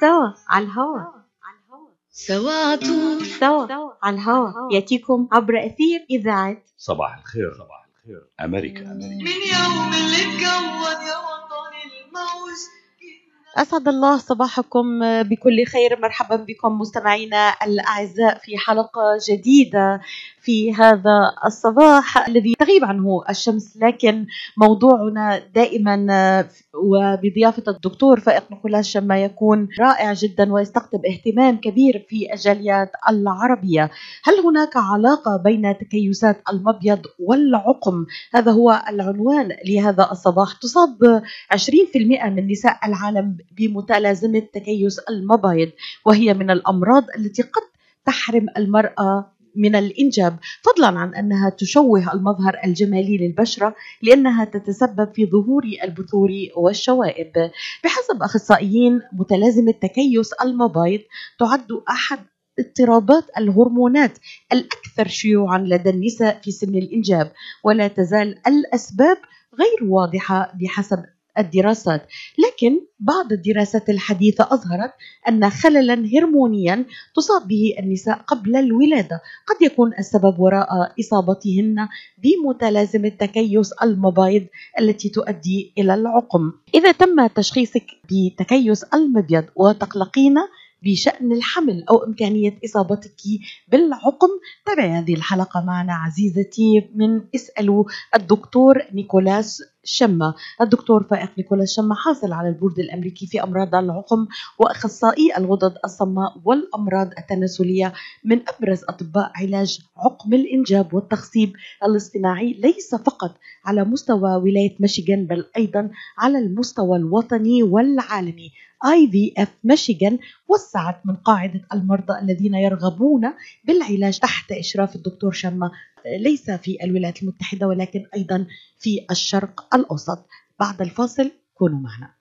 سوا على الهوا. سوا عطول سوا على الهوا. يأتيكم عبر أثير إذاعة. صباح الخير. صباح الخير. أمريكا أمريكا. من يوم اللي اتكون يا وطن الموج. أسعد الله صباحكم بكل خير. مرحبا بكم مستمعينا الأعزاء في حلقة جديدة. في هذا الصباح الذي تغيب عنه الشمس لكن موضوعنا دائما وبضيافة الدكتور فائق نيكولاس شما يكون رائع جدا ويستقطب اهتمام كبير في الجاليات العربية. هل هناك علاقة بين تكيسات المبيض والعقم؟ هذا هو العنوان لهذا الصباح. تصاب 20% من نساء العالم بمتلازمة تكيس المبايض وهي من الأمراض التي قد تحرم المرأة من الإنجاب فضلا عن أنها تشوه المظهر الجمالي للبشرة لأنها تتسبب في ظهور البثور والشوائب. بحسب أخصائيين متلازمة تكيس المبايض تعد أحد اضطرابات الهرمونات الأكثر شيوعا لدى النساء في سن الإنجاب ولا تزال الأسباب غير واضحة بحسب الدراسات. لكن بعض الدراسات الحديثة أظهرت أن خللا هرمونيا تصاب به النساء قبل الولادة. قد يكون السبب وراء إصابتهن بمتلازمة تكيس المبايض التي تؤدي إلى العقم. إذا تم تشخيصك بتكيس المبيض وتقلقين بشأن الحمل أو إمكانية إصابتك بالعقم. تابعي هذه الحلقة معنا عزيزتي من اسألوا الدكتور نيكولاس شمة. الدكتور فائق نيكولاس شمة حاصل على البورد الأمريكي في أمراض العقم وأخصائي الغدد الصماء والأمراض التناسلية من أبرز أطباء علاج عقم الإنجاب والتخصيب الاصطناعي. ليس فقط على مستوى ولاية ميشيغان بل أيضا على المستوى الوطني والعالمي. آي في إف ميشيغان وسعت من قاعدة المرضى الذين يرغبون بالعلاج تحت إشراف الدكتور شما ليس في الولايات المتحدة ولكن أيضا في الشرق الأوسط. بعد الفاصل كونوا معنا.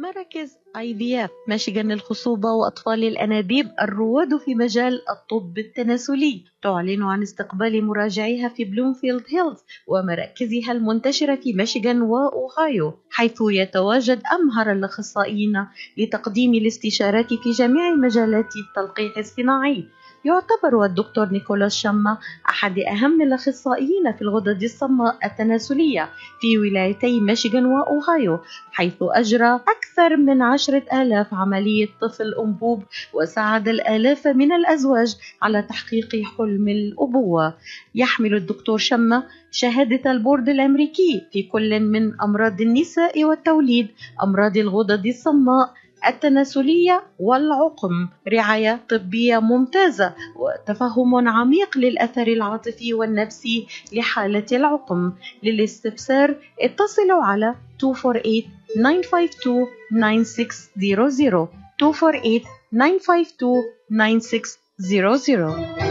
مراكز IVF ميشيغان للخصوبة وأطفال الأنابيب الرواد في مجال الطب التناسلي. تعلن عن استقبال مراجعيها في بلومفيلد هيلز ومراكزها المنتشرة في ميشيغان وأوهايو حيث يتواجد أمهر الأخصائيين لتقديم الاستشارات في جميع مجالات التلقيح الصناعي. يعتبر الدكتور نيكولاس شما أحد أهم الأخصائيين في الغدد الصماء التناسلية في ولايتي ميشيغان وأوهايو حيث أجرى أكثر من عشرة آلاف عملية طفل أنبوب وساعد الآلاف من الأزواج على تحقيق حلم الأبوة. يحمل الدكتور شما شهادة البورد الأمريكي في كل من أمراض النساء والتوليد أمراض الغدد الصماء التناسلية والعقم. رعاية طبية ممتازة وتفهم عميق للأثر العاطفي والنفسي لحالة العقم. للاستفسار اتصلوا على 248 952 9600 248 952 9600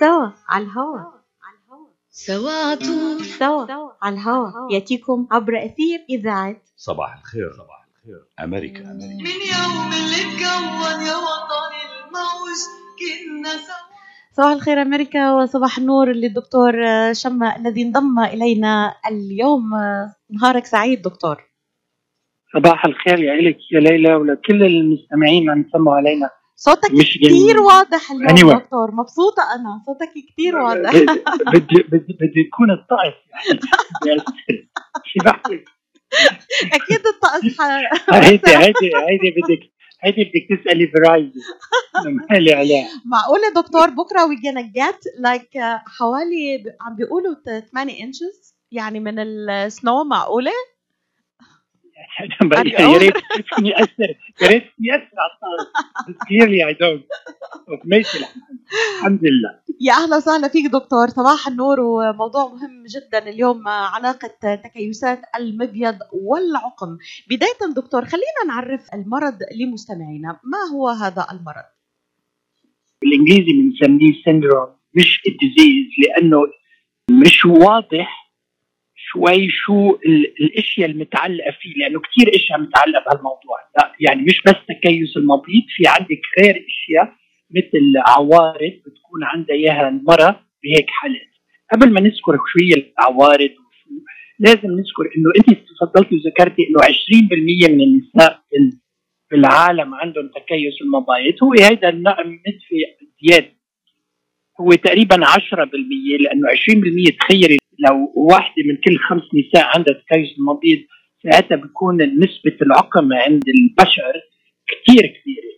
سوا على الهوا سوا عطول سوا على الهوا يأتيكم عبر أثير إذاعة. صباح الخير. صباح الخير. أمريكا. أمريكا. من يوم اللي اتكون يا وطن الموج كنا سوا. صباح الخير أمريكا وصباح النور للدكتور شما الذي انضم إلينا اليوم نهارك سعيد دكتور. صباح الخير يا إلك يا ليلى ولكل المستمعين عم يسمعوا علينا صوتك مش كثير واضح اليوم Anyway. دكتور. مبسوطة أنا. صوتك كثير واضح. بدي بدي بدي يكون الطقس يعني؟ أكيد الطقس هيدي هيدي هيدي بدك هيدي بدك تسألي فرايدي مالي عليها. معقولة دكتور؟ بكرة we gonna get like uh, حوالي عم بيقولوا ت- 8 inches يعني من السنو معقولة؟ يا ريت فيني أثر يا ريت الطقس بس clearly I don't. ماشي الحال. الحمد لله. يا أهلا وسهلا فيك دكتور. صباح النور وموضوع مهم جدا اليوم علاقة تكيسات المبيض والعقم. بداية دكتور خلينا نعرف المرض لمستمعينا. ما هو هذا المرض؟ بالإنجليزي بنسميه syndrome مش ال disease لأنه مش واضح شوي شو ال- الاشياء المتعلقة فيه لأنه كثير أشياء متعلقة بهالموضوع. لا يعني مش بس تكيس المبيض في عندك غير أشياء مثل عوارض بتكون عندها إياها المراه بهيك حالات. قبل ما نذكر شو هي العوارض وشو لازم نذكر إنه أنت تفضلتي وذكرتي إنه 20% من النساء في العالم عندهم تكيس المبايض. هو هذا النقم مدفي زيادة. هو تقريبا 10% لأنه 20% تخيلي لو واحدة من كل خمس نساء عندها تكيس المبيض ساعتها بيكون نسبة العقم عند البشر كثير كبيرة.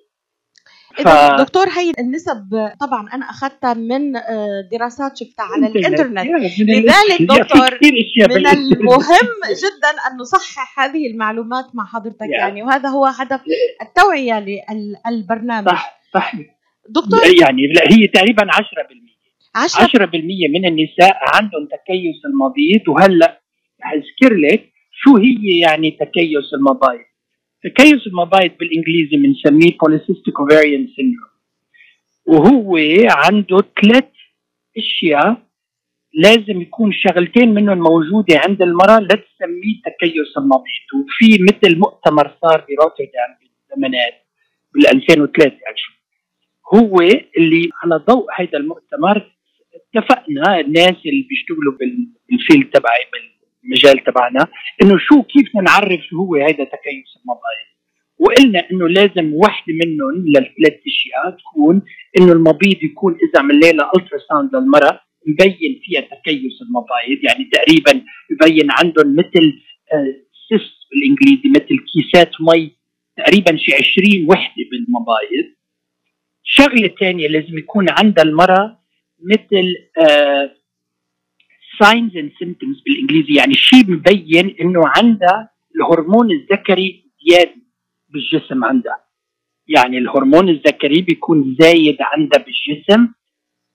ف... دكتور هي النسب طبعا أنا أخذتها من آه، دراسات شفتها على الإنترنت. لذلك دكتور من المهم جدا أن نصحح هذه المعلومات مع حضرتك يعني وهذا هو هدف التوعية للبرنامج صح صح. دكتور؟ يعني لا هي تقريبا 10% 10% 10% من النساء عندهم تكيس المبيض وهلأ رح اذكر لك شو هي يعني تكيس المبايض تكيس المبايض بالإنجليزي بنسميه polycystic ovarian syndrome. وهو عنده ثلاث أشياء لازم يكون شغلتين منهم موجودة عند المرأة لتسميه تكيس المبيض وفي مثل مؤتمر صار بروتردام بالزمانات بال 2003 يعني. هو اللي على ضوء هذا المؤتمر اتفقنا الناس اللي بيشتغلوا بالفيلد تبعي المجال تبعنا إنه شو كيف نعرف شو هو هذا تكيس المبايض وقلنا إنه لازم وحدة منهم للثلاث أشياء تكون إنه المبيض يكون إذا عملنا لها ultrasound للمرأة مبين فيها تكيس المبايض يعني تقريبا يبين عندهم مثل سيس آه، بالإنجليزي مثل كيسات مي تقريبا شي 20 وحدة بالمبايض شغلة ثانية لازم يكون عندها المرأة مثل signs and symptoms بالإنجليزي. يعني شيء مبين إنه عندها الهرمون الذكري زياده بالجسم عندها. يعني الهرمون الذكري بيكون زايد عندها بالجسم.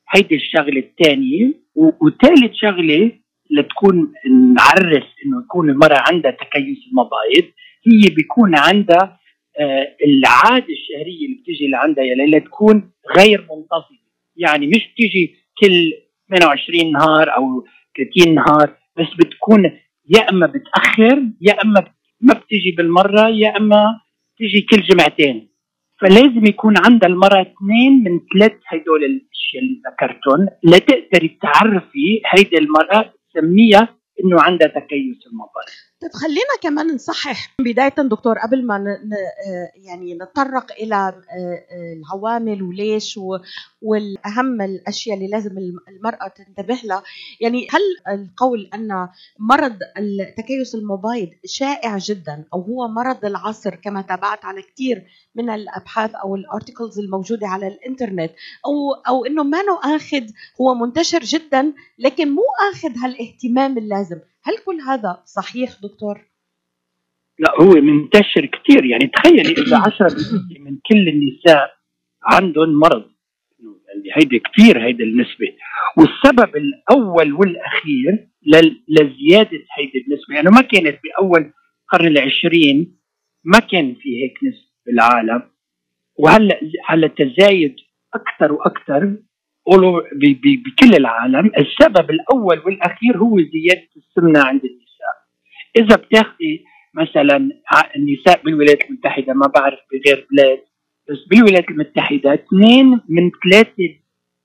هيدي الشغلة الثانية وثالث شغلة لتكون نعرف إنه يكون المرأة عندها تكيس المبايض هي بيكون عندها آه العادة الشهرية اللي بتيجي لعندها يا ليلى تكون غير منتظمة. يعني مش بتيجي كل 28 نهار أو 30 نهار بس بتكون يا إما بتأخر يا إما ما بتيجي بالمرة يا إما تيجي كل جمعتين. فلازم يكون عندها المرأة اثنين من ثلاث هدول الأشياء اللي ذكرتهم. لتقدري تعرفي هيدي المرأة تسميها إنه عندها تكيس المبايض طيب خلينا كمان نصحح بداية دكتور قبل ما يعني نتطرق إلى آه، آه، العوامل وليش والأهم الأشياء اللي لازم المرأة تنتبه لها. يعني هل القول أن مرض التكيس المبايض شائع جدا أو هو مرض العصر كما تابعت على كثير من الأبحاث أو الارتكلز الموجودة على الإنترنت أو أو إنه ما أخذ هو منتشر جدا لكن مو أخذ هالإهتمام اللازم. هل كل هذا صحيح دكتور؟ لا هو منتشر كثير يعني تخيلي إذا 10% من كل النساء عندهم مرض. يعني هيدي كثير هيدي النسبة. والسبب الأول والأخير لزيادة هيدي النسبة. يعني ما كانت بأول القرن العشرين ما كان في هيك نسبة بالعالم. وهلأ هلأ تزايد أكثر وأكثر بكل العالم السبب الأول والأخير هو زيادة السمنة عند النساء. إذا بتاخذي مثلا النساء بالولايات المتحدة ما بعرف بغير بلاد بس بالولايات المتحدة اثنين من ثلاثة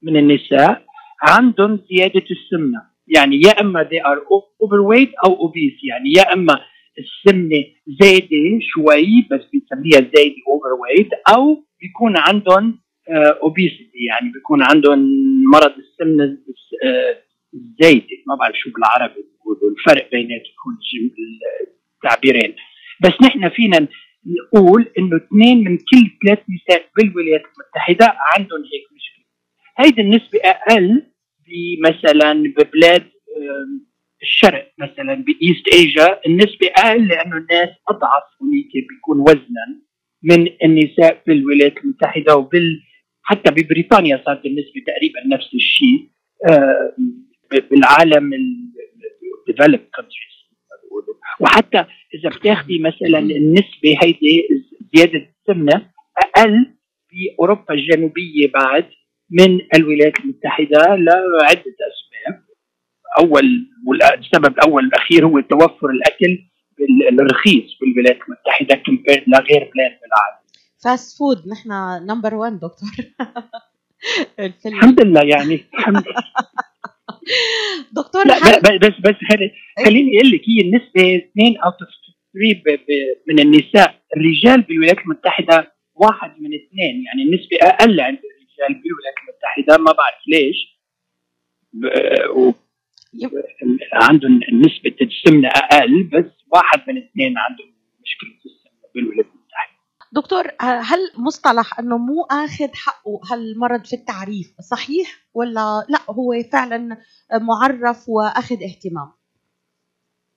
من النساء عندهم زيادة السمنة. يعني يا إما they are overweight أو obese. يعني يا إما السمنة زايدة شوي بس بنسميها زايدة overweight أو بيكون عندهم اوبيسيتي آه، يعني بيكون عندهم مرض السمنة الزايده ما بعرف شو بالعربي الفرق بيناتهم التعبيرين. بس نحن فينا نقول إنه اثنين من كل ثلاث نساء بالولايات المتحدة عندهم هيك مشكلة. هيدي النسبة أقل بمثلا ببلاد الشرق مثلا بايست ايجا النسبة أقل لأنه الناس أضعف هناك بيكون وزنا من النساء بالولايات المتحدة وبال حتى ببريطانيا صار بالنسبة تقريبا نفس الشيء. آه، بالعالم كونتريز وحتى إذا بتاخذي مثلا النسبة هيدي زيادة السمنه أقل في أوروبا الجنوبية بعد من الولايات المتحدة لعدة أسباب. أول والسبب الأول والاخير هو توفر الأكل الرخيص بالولايات المتحدة كمبير لغير بلاد بالعالم. fast food نحن number 1 دكتور. الحمد لله يعني. الحمد لله. دكتور لا بس بس خلي- خليني أقول لك هي النسبة 2 out of 3 من النساء. الرجال بالولايات المتحدة واحد من اثنين. يعني النسبة أقل عند الرجال بالولايات المتحدة. ما بعرف ليش. ب- و- يب- عندهم نسبه السمنه أقل بس واحد من اثنين عندهم مشكلة السمنه بالولايات المتحدة. دكتور هل مصطلح إنه مو آخذ حقه هالمرض في التعريف صحيح ولا لا؟ هو فعلا معرف وأخذ اهتمام.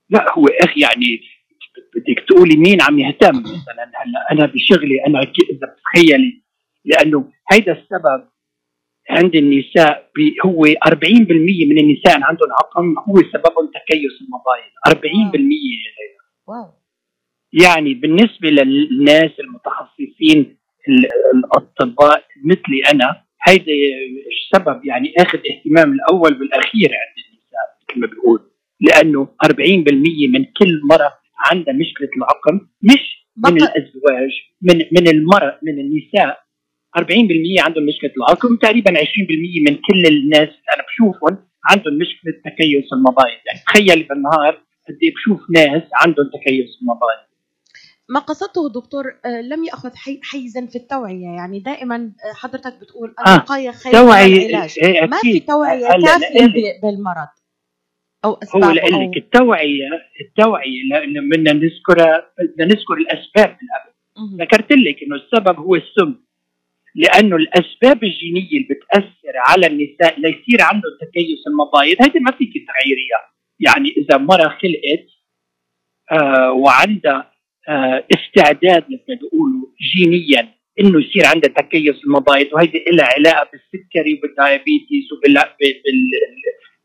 لا هو أخي يعني بدك تقولي مين عم يهتم؟ مثلا هلا أنا بشغلي أنا إذا بتخيلي لأنه هيدا السبب عند النساء بي- هو 40% من النساء اللي عندهم عقم هو سببهم تكيس المبايض 40% واو. يعني بالنسبة للناس المتخصصين ال- الأطباء مثلي أنا هيدا السبب يعني آخذ اهتمام الأول والأخير عند النساء. كما بيقول. لأنه 40% من كل مرة عندها مشكلة العقم مش من بقى الأزواج من من المرأة من النساء. 40% عندهم مشكلة العقم تقريبا 20% من كل الناس اللي أنا بشوفهم عندهم مشكلة تكيس المبايض يعني تخيل بالنهار قد إيه بشوف ناس عندهم تكيس المبايض ما قصدته دكتور آه، لم يأخذ حي- حيزا في التوعية. يعني دائما آه، حضرتك بتقول الوقايه خير من العلاج. ما. في توعية كافية بالمرض أو هو اسبابه لقول أو... لك التوعية التوعيه لأنه بدنا نذكرها بدنا نذكر الأسباب من قبل مهم. ذكرت لك إنه السبب هو السم. لأنه الأسباب الجينية اللي بتأثر على النساء ليصير عندهم تكيس المبايض هذه ما فيك تغيريها. يعني إذا مرة خلقت آه وعندها استعداد مثل ما بيقولوا جينيا إنه يصير عندها تكيس المبايض وهيدي لها علاقة بالسكري وبالدايابيتيز وبال بال...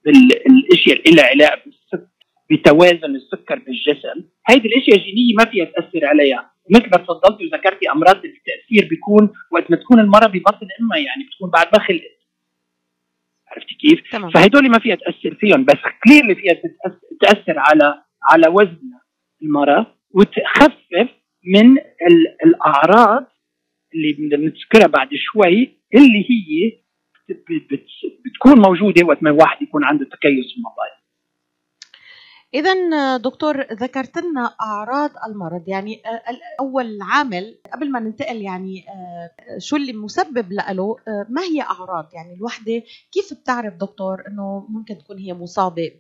بال... بالأشياء اللي لها علاقة بالسك... بتوازن السكر بالجسم. هيدي الأشياء الجينيه ما فيها تاثر عليها. مثل ما تفضلتي وذكرتي أمراض التأثير بيكون وقت ما تكون المراه ببطن أمها يعني بتكون بعد ما خلقت. عرفتي كيف؟ تمام. فهدول ما فيها تاثر فيهم بس كلير فيها تتأث- تأثر على على وزن المراه وتخفف من ال- الأعراض اللي بدنا نذكرها بعد شوي اللي هي بت- بت- بتكون موجودة وقت ما الواحد يكون عنده تكيس المبايض إذا دكتور ذكرت لنا أعراض المرض. يعني آه، أول عامل قبل ما ننتقل يعني آه، شو اللي مسبب له آه، ما هي أعراض؟ يعني الوحدة كيف بتعرف دكتور إنه ممكن تكون هي مصابة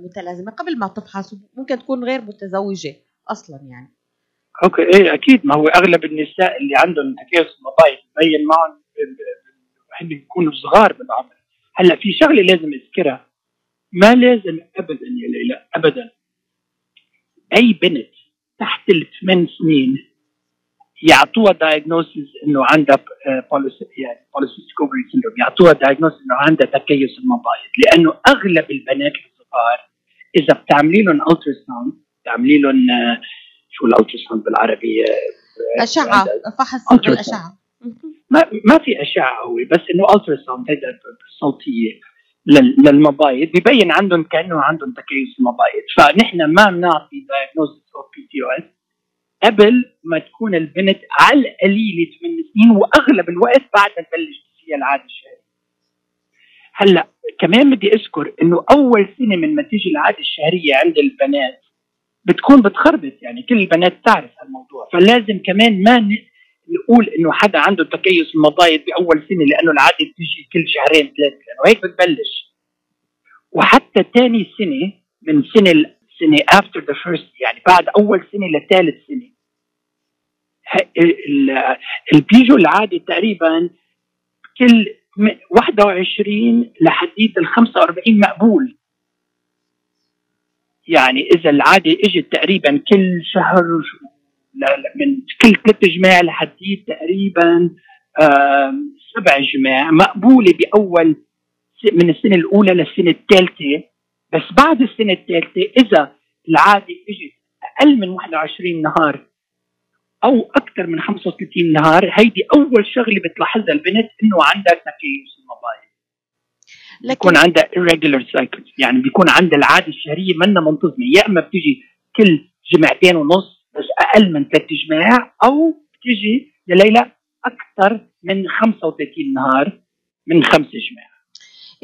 بمتلازمة؟ قبل ما تفحص ممكن تكون غير متزوجة. أصلا يعني. okay إيه أكيد. ما هو أغلب النساء اللي عندهم تكيس مبايض ببين معهم هن بيكونوا صغار بالعمر. هلأ في شغلة لازم أذكرها. ما لازم ابدا يا ليلى ابدا. أي بنت تحت الثمان سنين يعطوها diagnosis إنه عندها polycys يعني polycystic syndrome يعطوها diagnosis إنه عندها تكيس المبايض لأنه أغلب البنات الصغار إذا بتعملي لهم ultra بتعملي لهم شو ال ultra بالعربي آه، أشعة فحص. بالأشعة ما ما في أشعة هو بس إنه ultrasound هيدا صوتية لل- للمبايض ببين عندهم كأنه عندهم تكيس مبايض فنحن ما بنعطي diagnosis of PCOS قبل ما تكون البنت على القليله 8 سنين وأغلب الوقت بعد ما تبلش فيها العادة الشهرية. هلأ كمان بدي اذكر إنه أول سنة من ما تيجي العادة الشهرية عند البنات بتكون بتخربط يعني كل البنات تعرف هالموضوع. فلازم كمان ما نقول إنه حدا عنده تكيس المبايض بأول سنة لأنه العادة بتيجي كل شهرين ثلاثة لأنه هيك بتبلش. وحتى ثاني سنة من سنة سنة after the first يعني بعد أول سنة لثالث سنة. ه- ال- ال- اللي بيجوا العادة تقريبا كل م- 21 لحديت ال 45 مقبول. يعني إذا العادة إجت تقريبا كل شهر من كل ثلاث جماع لحديت تقريبا سبع جماع مقبولة بأول من السنة الأولى للسنة الثالثة. بس بعد السنة الثالثة إذا العادة إجت أقل من 21 نهار أو أكثر من 35 نهار هيدي أول شغلة بتلاحظها البنت إنه عندها تكيس. لكن بيكون عندها irregular cycles. يعني بيكون عندها العادة الشهرية منا منتظمة. يا إما بتيجي كل جمعتين ونص بس أقل من ثلاث جماع أو بتيجي يا ليلى أكثر من 35 نهار من خمس جماع.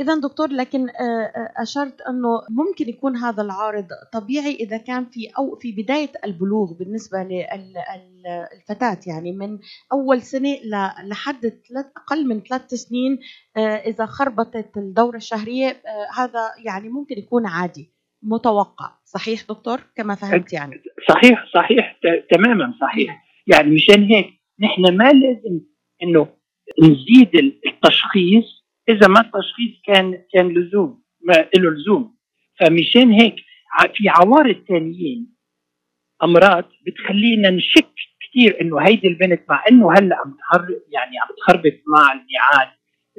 إذا دكتور لكن آه، آه، أشرت أنه ممكن يكون هذا العارض طبيعي إذا كان في أو في بداية البلوغ بالنسبة للفتاة يعني من أول سنة ل- لحد أقل من ثلاث سنين آه، إذا خربطت الدورة الشهرية آه، هذا يعني ممكن يكون عادي متوقع. صحيح دكتور؟ كما فهمت يعني. صحيح صحيح تماما صحيح. يعني مشان هيك نحن ما لازم إنه نزيد التشخيص إذا ما التشخيص كان كان لزوم ما له لزوم فمشان هيك في عوارض ثانيين أمراض بتخلينا نشك كثير إنه هيدي البنت مع إنه هلأ عم يعني عم تخربط مع الميعاد.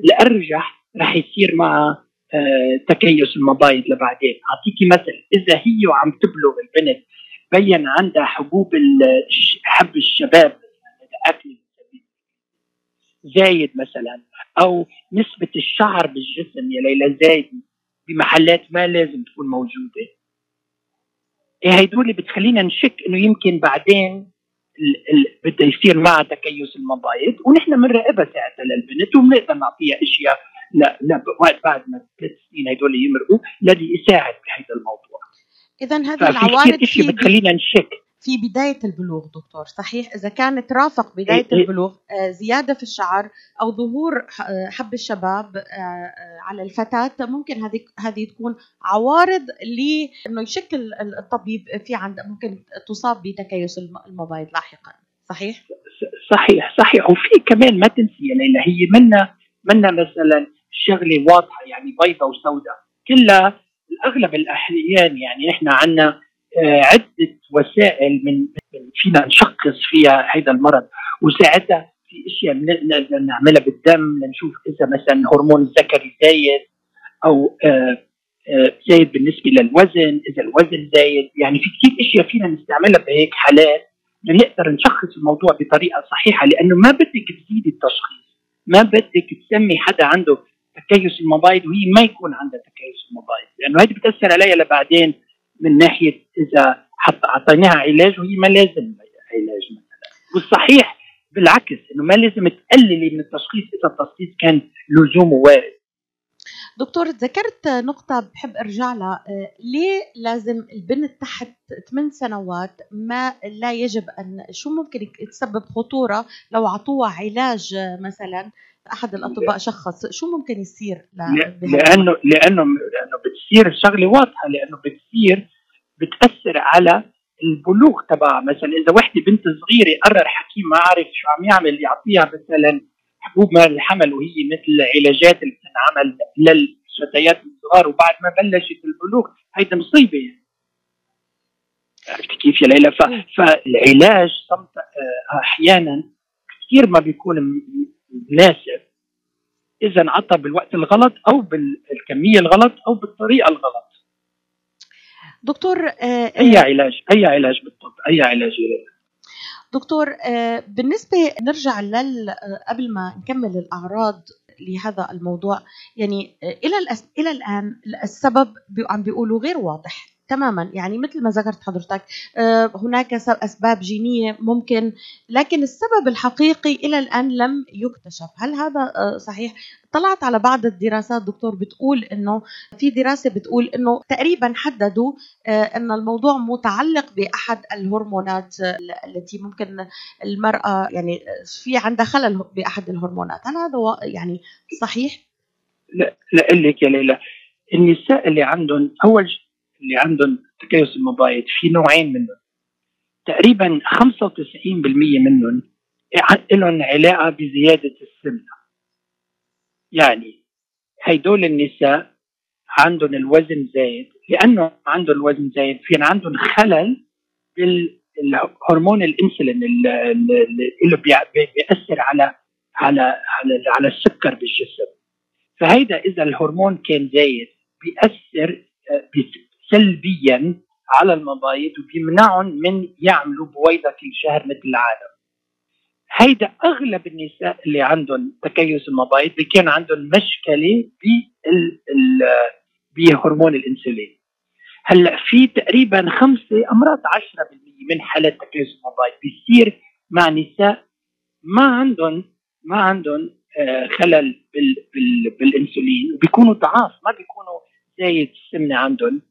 الأرجح رح يصير معها آه، تكيس المبايض لبعدين. اعطيكي مثل إذا هي وعم تبلغ البنت بين عندها حبوب حب الشباب الأكل زايد مثلا أو نسبة الشعر بالجسم يا ليلى زايده بمحلات ما لازم تكون موجودة. إيه هيدول بتخلينا نشك إنه يمكن بعدين ال- ال- بده يصير معها تكيس المبايض ونحن بنراقبها ساعتها للبنت وبنقدر نعطيها أشياء لا لا وقت بعد ما ثلاث سنين هدول يمرقوا الذي يساعد بهذا الموضوع. إذا هذه العوارض كثير اشياء بتخلينا نشك. في بداية البلوغ دكتور صحيح إذا كانت رافق بداية إيه إيه. البلوغ آه، زيادة في الشعر أو ظهور آه، حب الشباب آه، على الفتاة ممكن هذه هذه تكون عوارض لأنه يشكل ال- الطبيب في عند ممكن تصاب بتكيس الم- المبايض لاحقا صحيح؟ صحيح صحيح وفي كمان ما تنسي يا ليلى هي منا منا مثلا شغلة واضحة يعني بيضة وسوداء كلها اغلب الأحيان يعني نحن عندنا عدة وسائل من فينا نشخص فيها هذا المرض وساعتها في أشياء نعملها بالدم لنشوف إذا مثلا هرمون الذكري زايد أو آه، آه، زايد بالنسبة للوزن إذا الوزن زايد. يعني في كثير أشياء فينا نستعملها بهيك حالات لنقدر نشخص الموضوع بطريقة صحيحة لأنه ما بدك تزيد التشخيص ما بدك تسمي حدا عنده تكيس المبايض وهي ما يكون عندها تكيس المبايض لأنه هذه بتأثر عليها لبعدين من ناحية إذا حط أعطيناها علاج وهي ما لازم علاج مثلا. والصحيح بالعكس إنه ما لازم تقللي من التشخيص إذا التشخيص كان لزومه وارد. دكتور ذكرت نقطة بحب أرجع لها. آه، ليه لازم البنت تحت 8 سنوات ما لا يجب أن شو ممكن تسبب خطورة لو عطوها علاج مثلا؟ أحد الأطباء شخص شو ممكن يصير ل- ل- بهذا لأنه لأنه لأنه بتصير شغله واضحة لأنه بتصير بتأثر على البلوغ تبعها. مثلا إذا وحدة بنت صغيرة قرر حكيم ما عارف شو عم يعمل يعطيها مثلا حبوب مال الحمل وهي مثل العلاجات اللي بتنعمل للفتيات الصغار وبعد ما بلشت البلوغ هيدا مصيبة يعني. عرفتي كيف يا ليلى؟ فالعلاج صمت آه، أحيانا كثير ما بيكون مناسب اذا انعطى بالوقت الغلط أو بالكمية الغلط أو بالطريقة الغلط. دكتور آه، أي آه، علاج أي علاج بالطب أي علاج. دكتور آه، بالنسبة نرجع لل قبل ما نكمل الأعراض لهذا الموضوع يعني إلى الأس... إلى الآن السبب عم بيقولوا غير واضح تماما. يعني مثل ما ذكرت حضرتك آه، هناك أسباب جينية ممكن لكن السبب الحقيقي إلى الآن لم يكتشف. هل هذا آه، صحيح؟ طلعت على بعض الدراسات دكتور بتقول إنه في دراسة بتقول إنه تقريبا حددوا آه، إن الموضوع متعلق بأحد الهرمونات التي ممكن المرأة يعني في عندها خلل بأحد الهرمونات. هل هذا يعني صحيح؟ لا لا لك يا ليلى النساء اللي عندهم أول اللي عندهم تكيس المبايض في نوعين منهم. تقريبا 95% منهم لهم علاقة بزيادة السمنة. يعني هيدول النساء عندهم الوزن زايد. لأنه عندهم الوزن زايد في عندهم خلل بالهرمون الإنسولين اللي بيأثر على على على على السكر بالجسم. فهيدا إذا الهرمون كان زايد بيأثر آه، سلبيا على المبايض وبيمنعهم من يعملوا بويضة كل شهر مثل العالم هيدا أغلب النساء اللي عندهم تكيس المبايض اللي كان عندهم مشكلة بهرمون الإنسولين. هلأ في تقريبا خمسة أمراض 10% من حالات تكيس المبايض بيصير مع نساء ما عندهم ما عندهم آه، خلل بال بال بالإنسولين وبيكونوا ضعاف ما بيكونوا زايد السمنة عندهم.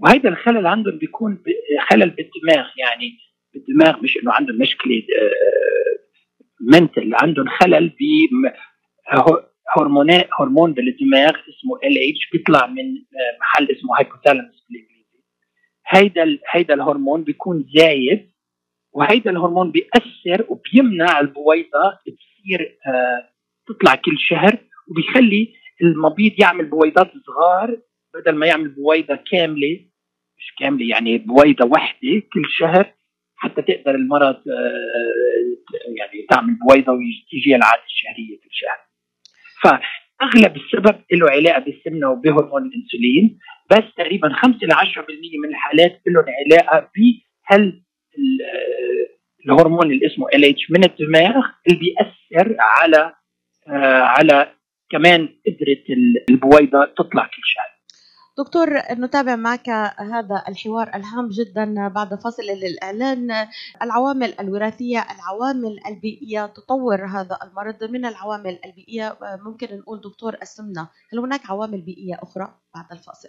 وهذا الخلل عندهم بيكون خلل بالدماغ يعني بالدماغ مش إنه عندهم مشكلة منتل عندهم خلل ب هرمونات هرمون بالدماغ اسمه ال اتش بيطلع من آه، محل اسمه هايبوثالاموس بالانجليزي هيدا هيدا الهرمون بيكون زايد وهيدا الهرمون بيأثر وبيمنع البويضة تصير آه، تطلع كل شهر وبيخلي المبيض يعمل بويضات صغار بدل ما يعمل بويضة كاملة. مش كاملة يعني بويضة واحدة كل شهر حتى تقدر المرأة آه، يعني تعمل بويضة وتيجي العادة الشهرية كل شهر. فأغلب السبب له علاقة بالسمنة وبهرمون الأنسولين بس تقريبا 5 ل 10% من الحالات لهم علاقة بهل ال- الهرمون اللي اسمه ال اتش من الدماغ اللي بيأثر على آه، على كمان قدرة ال- البويضة تطلع كل شهر. دكتور نتابع معك هذا الحوار الهام جدا بعد فاصل للإعلان. العوامل الوراثية العوامل البيئية تطور هذا المرض. من العوامل البيئية ممكن نقول دكتور السمنة هل هناك عوامل بيئية أخرى؟ بعد الفاصل.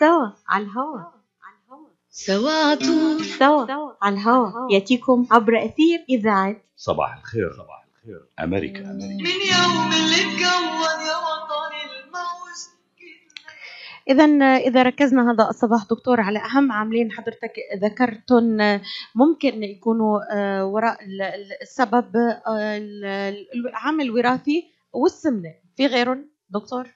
سوا على الهواء سوا على طول. سوا على الهواء يأتيكم عبر أثير إذاعة. صباح الخير. صباح الخير. أمريكا أمريكا. من يوم اللي اتكون يا وطن الموج. إذا إذا ركزنا هذا الصباح دكتور على أهم عاملين حضرتك ذكرتن ممكن يكونوا آه، وراء ال- ال- السبب آه، ال- ال- العامل الوراثي والسمنة. في غيرهم دكتور؟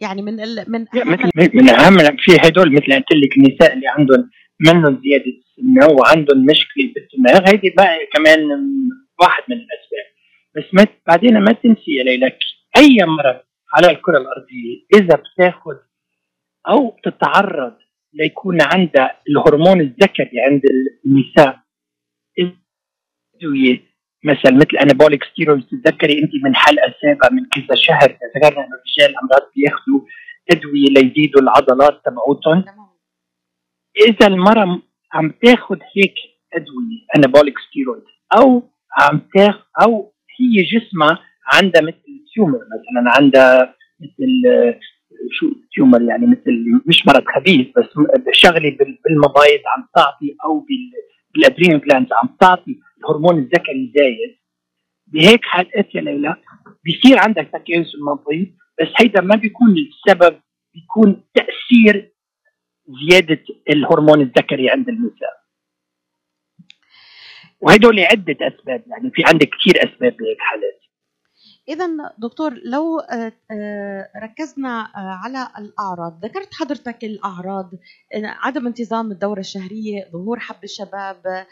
يعني من ال من مثل من أهم في هدول مثل قلت لك النساء اللي عندهم منهم زيادة السمنه وعندهم مشكلة بالدماغ هيدي بقى كمان واحد من الأسباب. بس ما بعدين ما تنسي يا ليلى أي مرض على الكرة الأرضية إذا بتاخذ أو تتعرض ليكون عندها الهرمون الذكري عند النساء ادويه مثلا مثل انابوليك ستيرويدز تتذكري انت من حلقة سابقة من كذا شهر ذكرنا إنه الرجال امراض بياخذوا ادويه ليزيدوا العضلات تبعوتهم. إذا المرأة عم تاخذ هيك ادويه anabolic steroid أو عم تاخذ أو هي جسمها عندها مثل tumor مثلا عندها مثل آه، شو tumor يعني مثل مش مرض خبيث بس شغلة بال- بالمبايض عم تعطي أو بال بال adrenal glands عم تعطي الهرمون الذكري زايد بهيك حالات يا ليلى بيصير عندك تكيس المبيض بس هيدا ما بيكون السبب بيكون تأثير زيادة الهرمون الذكري عند النساء. وهدول عدة أسباب يعني في عندك كثير أسباب بهيك حالات. إذا دكتور لو آه، آه، ركزنا آه، على الأعراض ذكرت حضرتك الأعراض آه، عدم انتظام الدورة الشهرية ظهور حب الشباب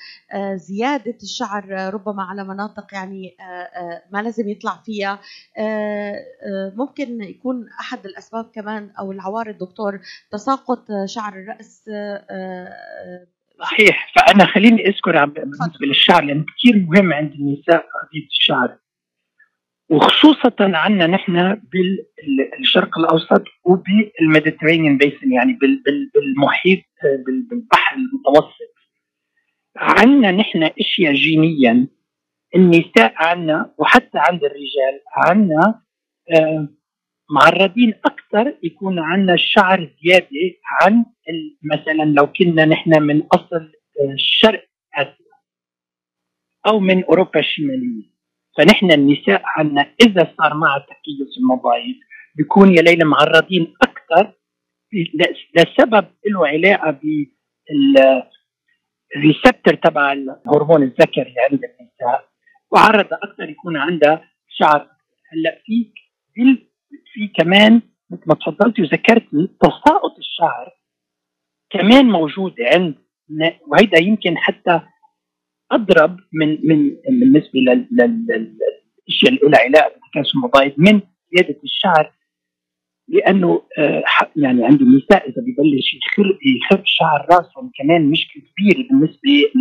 زيادة الشعر ربما على مناطق يعني ما لازم يطلع فيها. ممكن يكون أحد الأسباب كمان أو العوارض دكتور تساقط شعر آه، صحيح. فأنا خليني أذكر بالنسبة للشعر لأنه كثير مهم عند النساء قضية الشعر. وخصوصا عندنا نحن بالشرق الأوسط وبالميديترينيان بيسن يعني بال- بال- بالمحيط بال- بالبحر المتوسط. عندنا نحن أشياء جينيا النساء عندنا وحتى عند الرجال عندنا آه، معرضين أكثر يكون عندنا الشعر زيادة عن مثلا لو كنا نحن من أصل آه، شرق آسيا أو من أوروبا الشمالية. فنحن النساء عنا إذا صار معها تكيس المبايض بيكون يا ليلى معرضين أكثر لسبب له علاقة بال الريسبتر تبع الهرمون الذكري عند النساء وعرض أكثر يكون عندها شعر. هلأ في في كمان مثل ما تفضلتي وذكرتي تساقط الشعر كمان موجود عند وهيدا يمكن حتى أضرب من من بالنسبة للاشياء اللي لها علاقه بالتكاسل المبايض من زيادة الشعر لأنه آه، يعني عند النساء إذا ببلش يخف شعر راسهم كمان مشكلة كبيرة بالنسبة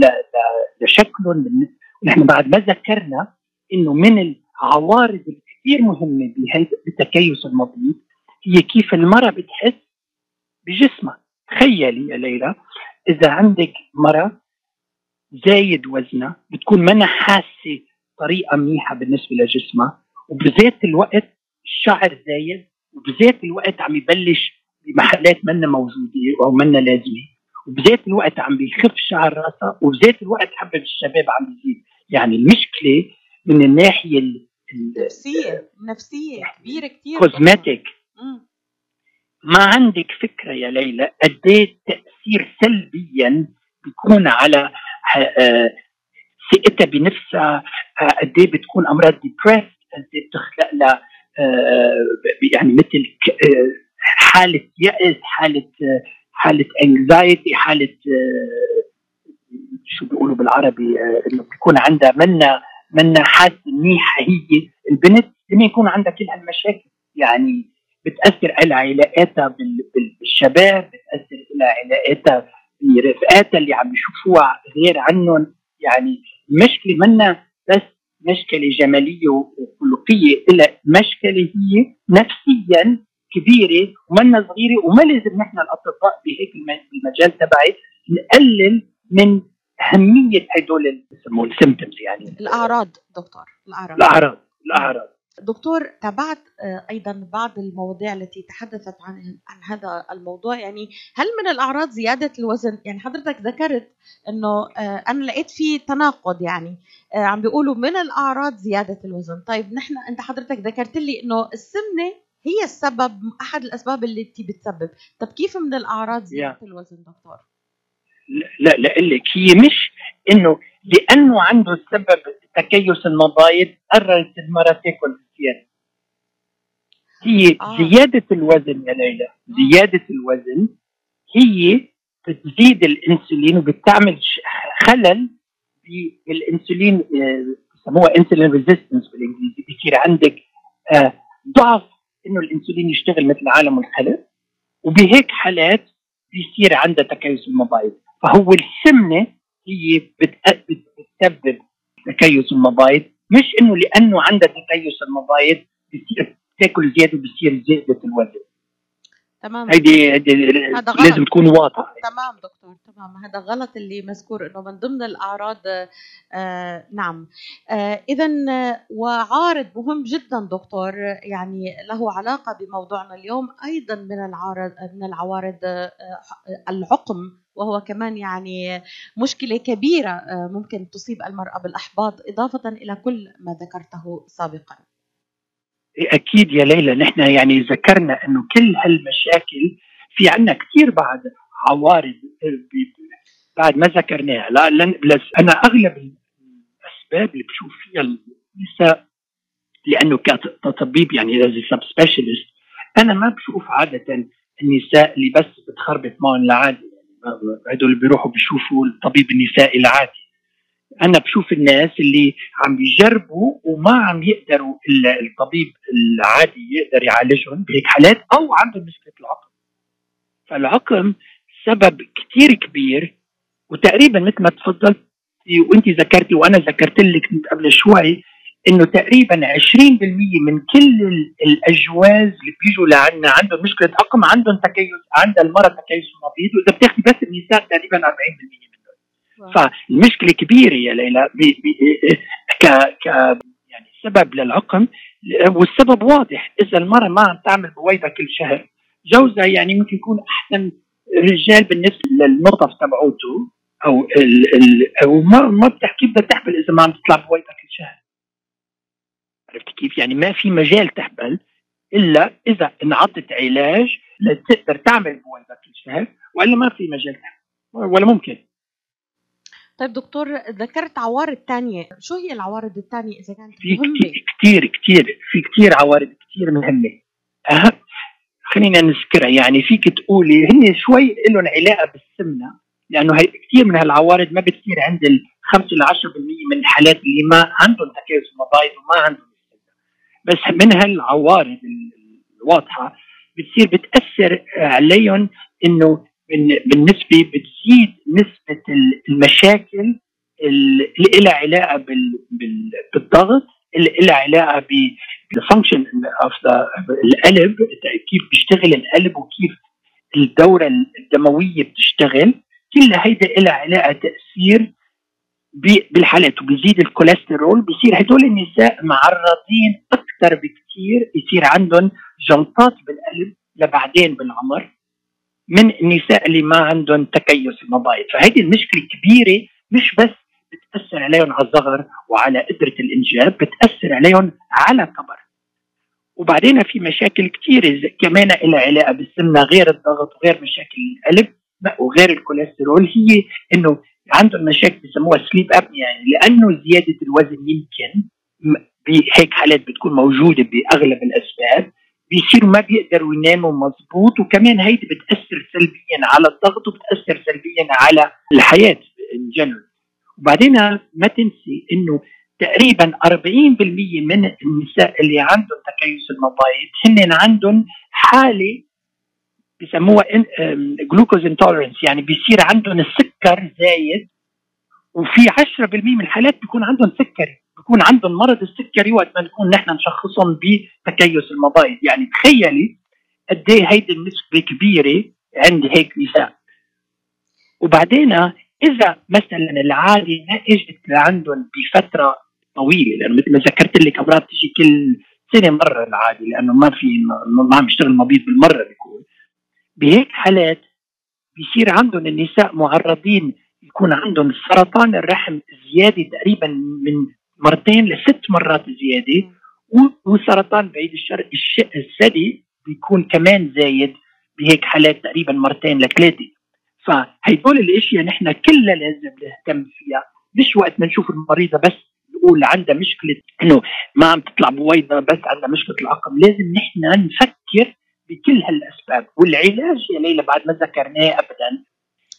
لشكلهم نحن بعد ما ذكرنا إنه من العوارض الكثير مهمة بتكيس المبيض هي كيف المرأة بتحس بجسمها. تخيلي يا ليلى إذا عندك مرأة زايد وزنها بتكون منها حاسة طريقة منيحة بالنسبة لجسمها. وبذات الوقت الشعر زايد وبذات الوقت عم يبلش بمحلات منا موجودة أو منا لازمة. وبذات الوقت عم بيخف شعر راسها وبذات الوقت حبة الشباب عم بيزيد. يعني المشكلة من الناحية النفسيه نفسية كبيرة كثير كوزماتيك ما عندك فكرة يا ليلى قد إيه تأثير سلبيا بيكون على ثقتها بنفسها آه، قد إيه بتكون أمراض depress قد إيه بتخلق لها آه، يعني مثل حالة يأس حالة حالة anxiety حالة شو بيقولوا بالعربي إنه بيكون عندها منا منا حاسة منيحة هي. البنت لما يكون عندها كل هالمشاكل. يعني بتأثر على علاقاتها بالشباب بتأثر على علاقاتها برفقاتها اللي عم يشوفوها غير عنهم. يعني مشكلة منا بس مشكلة جمالية وخلقية إلا مشكلة هي نفسيا كبيرة ومنا صغيرة وما لازم نحن الأطباء بهيك المجال تبعي نقلل من أهمية هدول بسموه السيمتومز يعني. الأعراض دكتور الأعراض. الأعراض الأعراض. دكتور تابعت آه، أيضا بعض المواضيع التي تحدثت عن عن هذا الموضوع. يعني هل من الأعراض زيادة الوزن؟ يعني حضرتك ذكرت إنه آه، أنا لقيت في تناقض يعني آه، عم بيقولوا من الأعراض زيادة الوزن. طيب نحن أنت حضرتك ذكرت لي إنه السمنة هي السبب أحد الأسباب اللي بتسبب. طب كيف من الأعراض زيادة yeah. الوزن دكتور؟ لا لا لك هي مش إنه لأنه عنده السبب تكيس المبايض كررت المراه تاكل زياده هي آه. زيادة الوزن يا ليلى زيادة الوزن هي بتزيد الإنسولين وبتعمل خلل بالانسولين آه، بسموها insulin resistance بالإنجليزي. بصير عندك آه، ضعف إنه الإنسولين يشتغل مثل عالم الخلق وبهيك حالات بيصير عندها تكيس المبايض فهو السمنة هي بتسبب تكيس المبايض مش إنه لأنه عندها تكيس المبايض بتصير تاكل زيادة بتصير زياده الوزن. تمام. هيدي هذا لازم تكون واضحة. تمام دكتور تمام. هذا غلط اللي مذكور إنه من ضمن الأعراض آه نعم. آه اذا وعارض مهم جدا دكتور يعني له علاقة بموضوعنا اليوم أيضا من العارض من العوارض آه العقم وهو كمان يعني مشكلة كبيرة آه ممكن تصيب المرأة بالأحباط إضافة إلى كل ما ذكرته سابقا. أكيد يا ليلى نحن يعني ذكرنا إنه كل هالمشاكل في عنا كثير بعد عوارض بعد ما ذكرناها. لا أنا أغلب الأسباب اللي بشوف فيها النساء لأنه كطبيب يعني سب سبيشالست أنا ما بشوف عادة النساء اللي بس بتخربط معهم العادي اللي بيروحوا بيشوفوا الطبيب النسائي العادي. أنا بشوف الناس اللي عم بيجربوا وما عم يقدروا الطبيب العادي يقدر يعالجهم بهيك حالات أو عندهم مشكله العقم. فالعقم سبب كثير كبير وتقريبا مثل ما تفضلت وانت ذكرتي وأنا ذكرت لك قبل شوي إنه تقريبا 20% من كل الأجواز اللي بيجوا لعنا عندهم مشكلة عقم عندهم تكيس عند المرأة تكيس مبيض واذا بتاخذي بس النساء تقريبا 40% فالمشكلة كبيرة يا ليلى. بي بي ك ك يعني سبب للعقم. والسبب واضح. إذا المرأة ما عم تعمل بويضة كل شهر جوزها يعني ممكن يكون أحسن رجال بالنسبة للنطف تبعوته أو ال ال أو ما ما بتحكي بدها تحمل إذا ما عم تطلع بويضة كل شهر. عرفت كيف؟ يعني ما في مجال تحبل إلا إذا انعطت علاج لتقدر تعمل بويضه كل شهر وإلا ما في مجال تحبل ولا ممكن. طيب دكتور ذكرت عوارض تانية. شو هي العوارض التانية إذا كانت في مهمة؟ كتير كتير كتير في كتير عوارض كتير مهمة. أهم خلينا نذكرها. يعني فيك تقولي هن شوي لهم علاقة بالسمنة لأنه هي كثير من هالعوارض ما بتصير عند ال 5 ل 10% من الحالات اللي ما عندهم تكيس مبايض وما عندهم بس من هالعوارض الواضحة بتصير بتأثر عليهم إنه بالنسبة بتزيد نسبة المشاكل اللي لها علاقة بالضغط اللي لها علاقة بال function of القلب كيف بيشتغل القلب وكيف الدورة الدموية بتشتغل. كلها هيدا لها علاقة تأثير بالحالات وبيزيد الكوليسترول بصير هدول النساء معرضين أكثر بكثير يصير عندهم جلطات بالقلب لبعدين بالعمر من النساء اللي ما عندهم تكيس المبايض فهذه المشكلة كبيرة مش بس بتأثر عليهم على الصغر وعلى قدرة الإنجاب بتأثر عليهم على كبر وبعدين في مشاكل كثيره كمان لها علاقة بالسمنة غير الضغط وغير مشاكل القلب وغير الكوليسترول هي إنه عندهم مشاكل بسموها sleep ap يعني لأنه زيادة الوزن يمكن بهيك حالات بتكون موجودة بأغلب الأسباب بيصيروا ما بيقدروا يناموا مزبوط وكمان هيدي بتأثر سلبيا على الضغط وبتأثر سلبيا على الحياة in general وبعدين ما تنسي إنه تقريبا 40% من النساء اللي عندهم تكيس المبايض هن عندهم حالة بسموها glucose intolerance يعني بيصير عندهم السكر زايد وفي 10% من الحالات بيكون عندهم سكري بيكون عندهم مرض السكري وقت ما نكون نحن نشخصهم بتكيس المبايض يعني تخيلي قد إيه هيدي النسبة كبيرة عند هيك نساء. وبعدين إذا مثلا العادة ما إجت لعندهم بفترة طويلة لأنه مثل ما ذكرت لك أمراض تيجي كل سنة مرة العادة لأنه ما في ما عم يشتغل المبيض بالمرة بيكون. بهيك حالات بيصير عندهم النساء معرضين يكون عندهم سرطان الرحم زيادة تقريبا من مرتين لست مرات زيادة وسرطان بعيد الشر الثدي بيكون كمان زايد بهيك حالات تقريبا مرتين لثلاثة. فهيدول الأشياء نحن كلها لازم نهتم فيها. مش وقت ما نشوف المريضة بس نقول عندها مشكلة إنه ما عم تطلع بويضة بس عندها مشكلة العقم. لازم نحن نفكر بكل هالأسباب والعلاج يا ليلى بعد ما ذكرناه ابدا.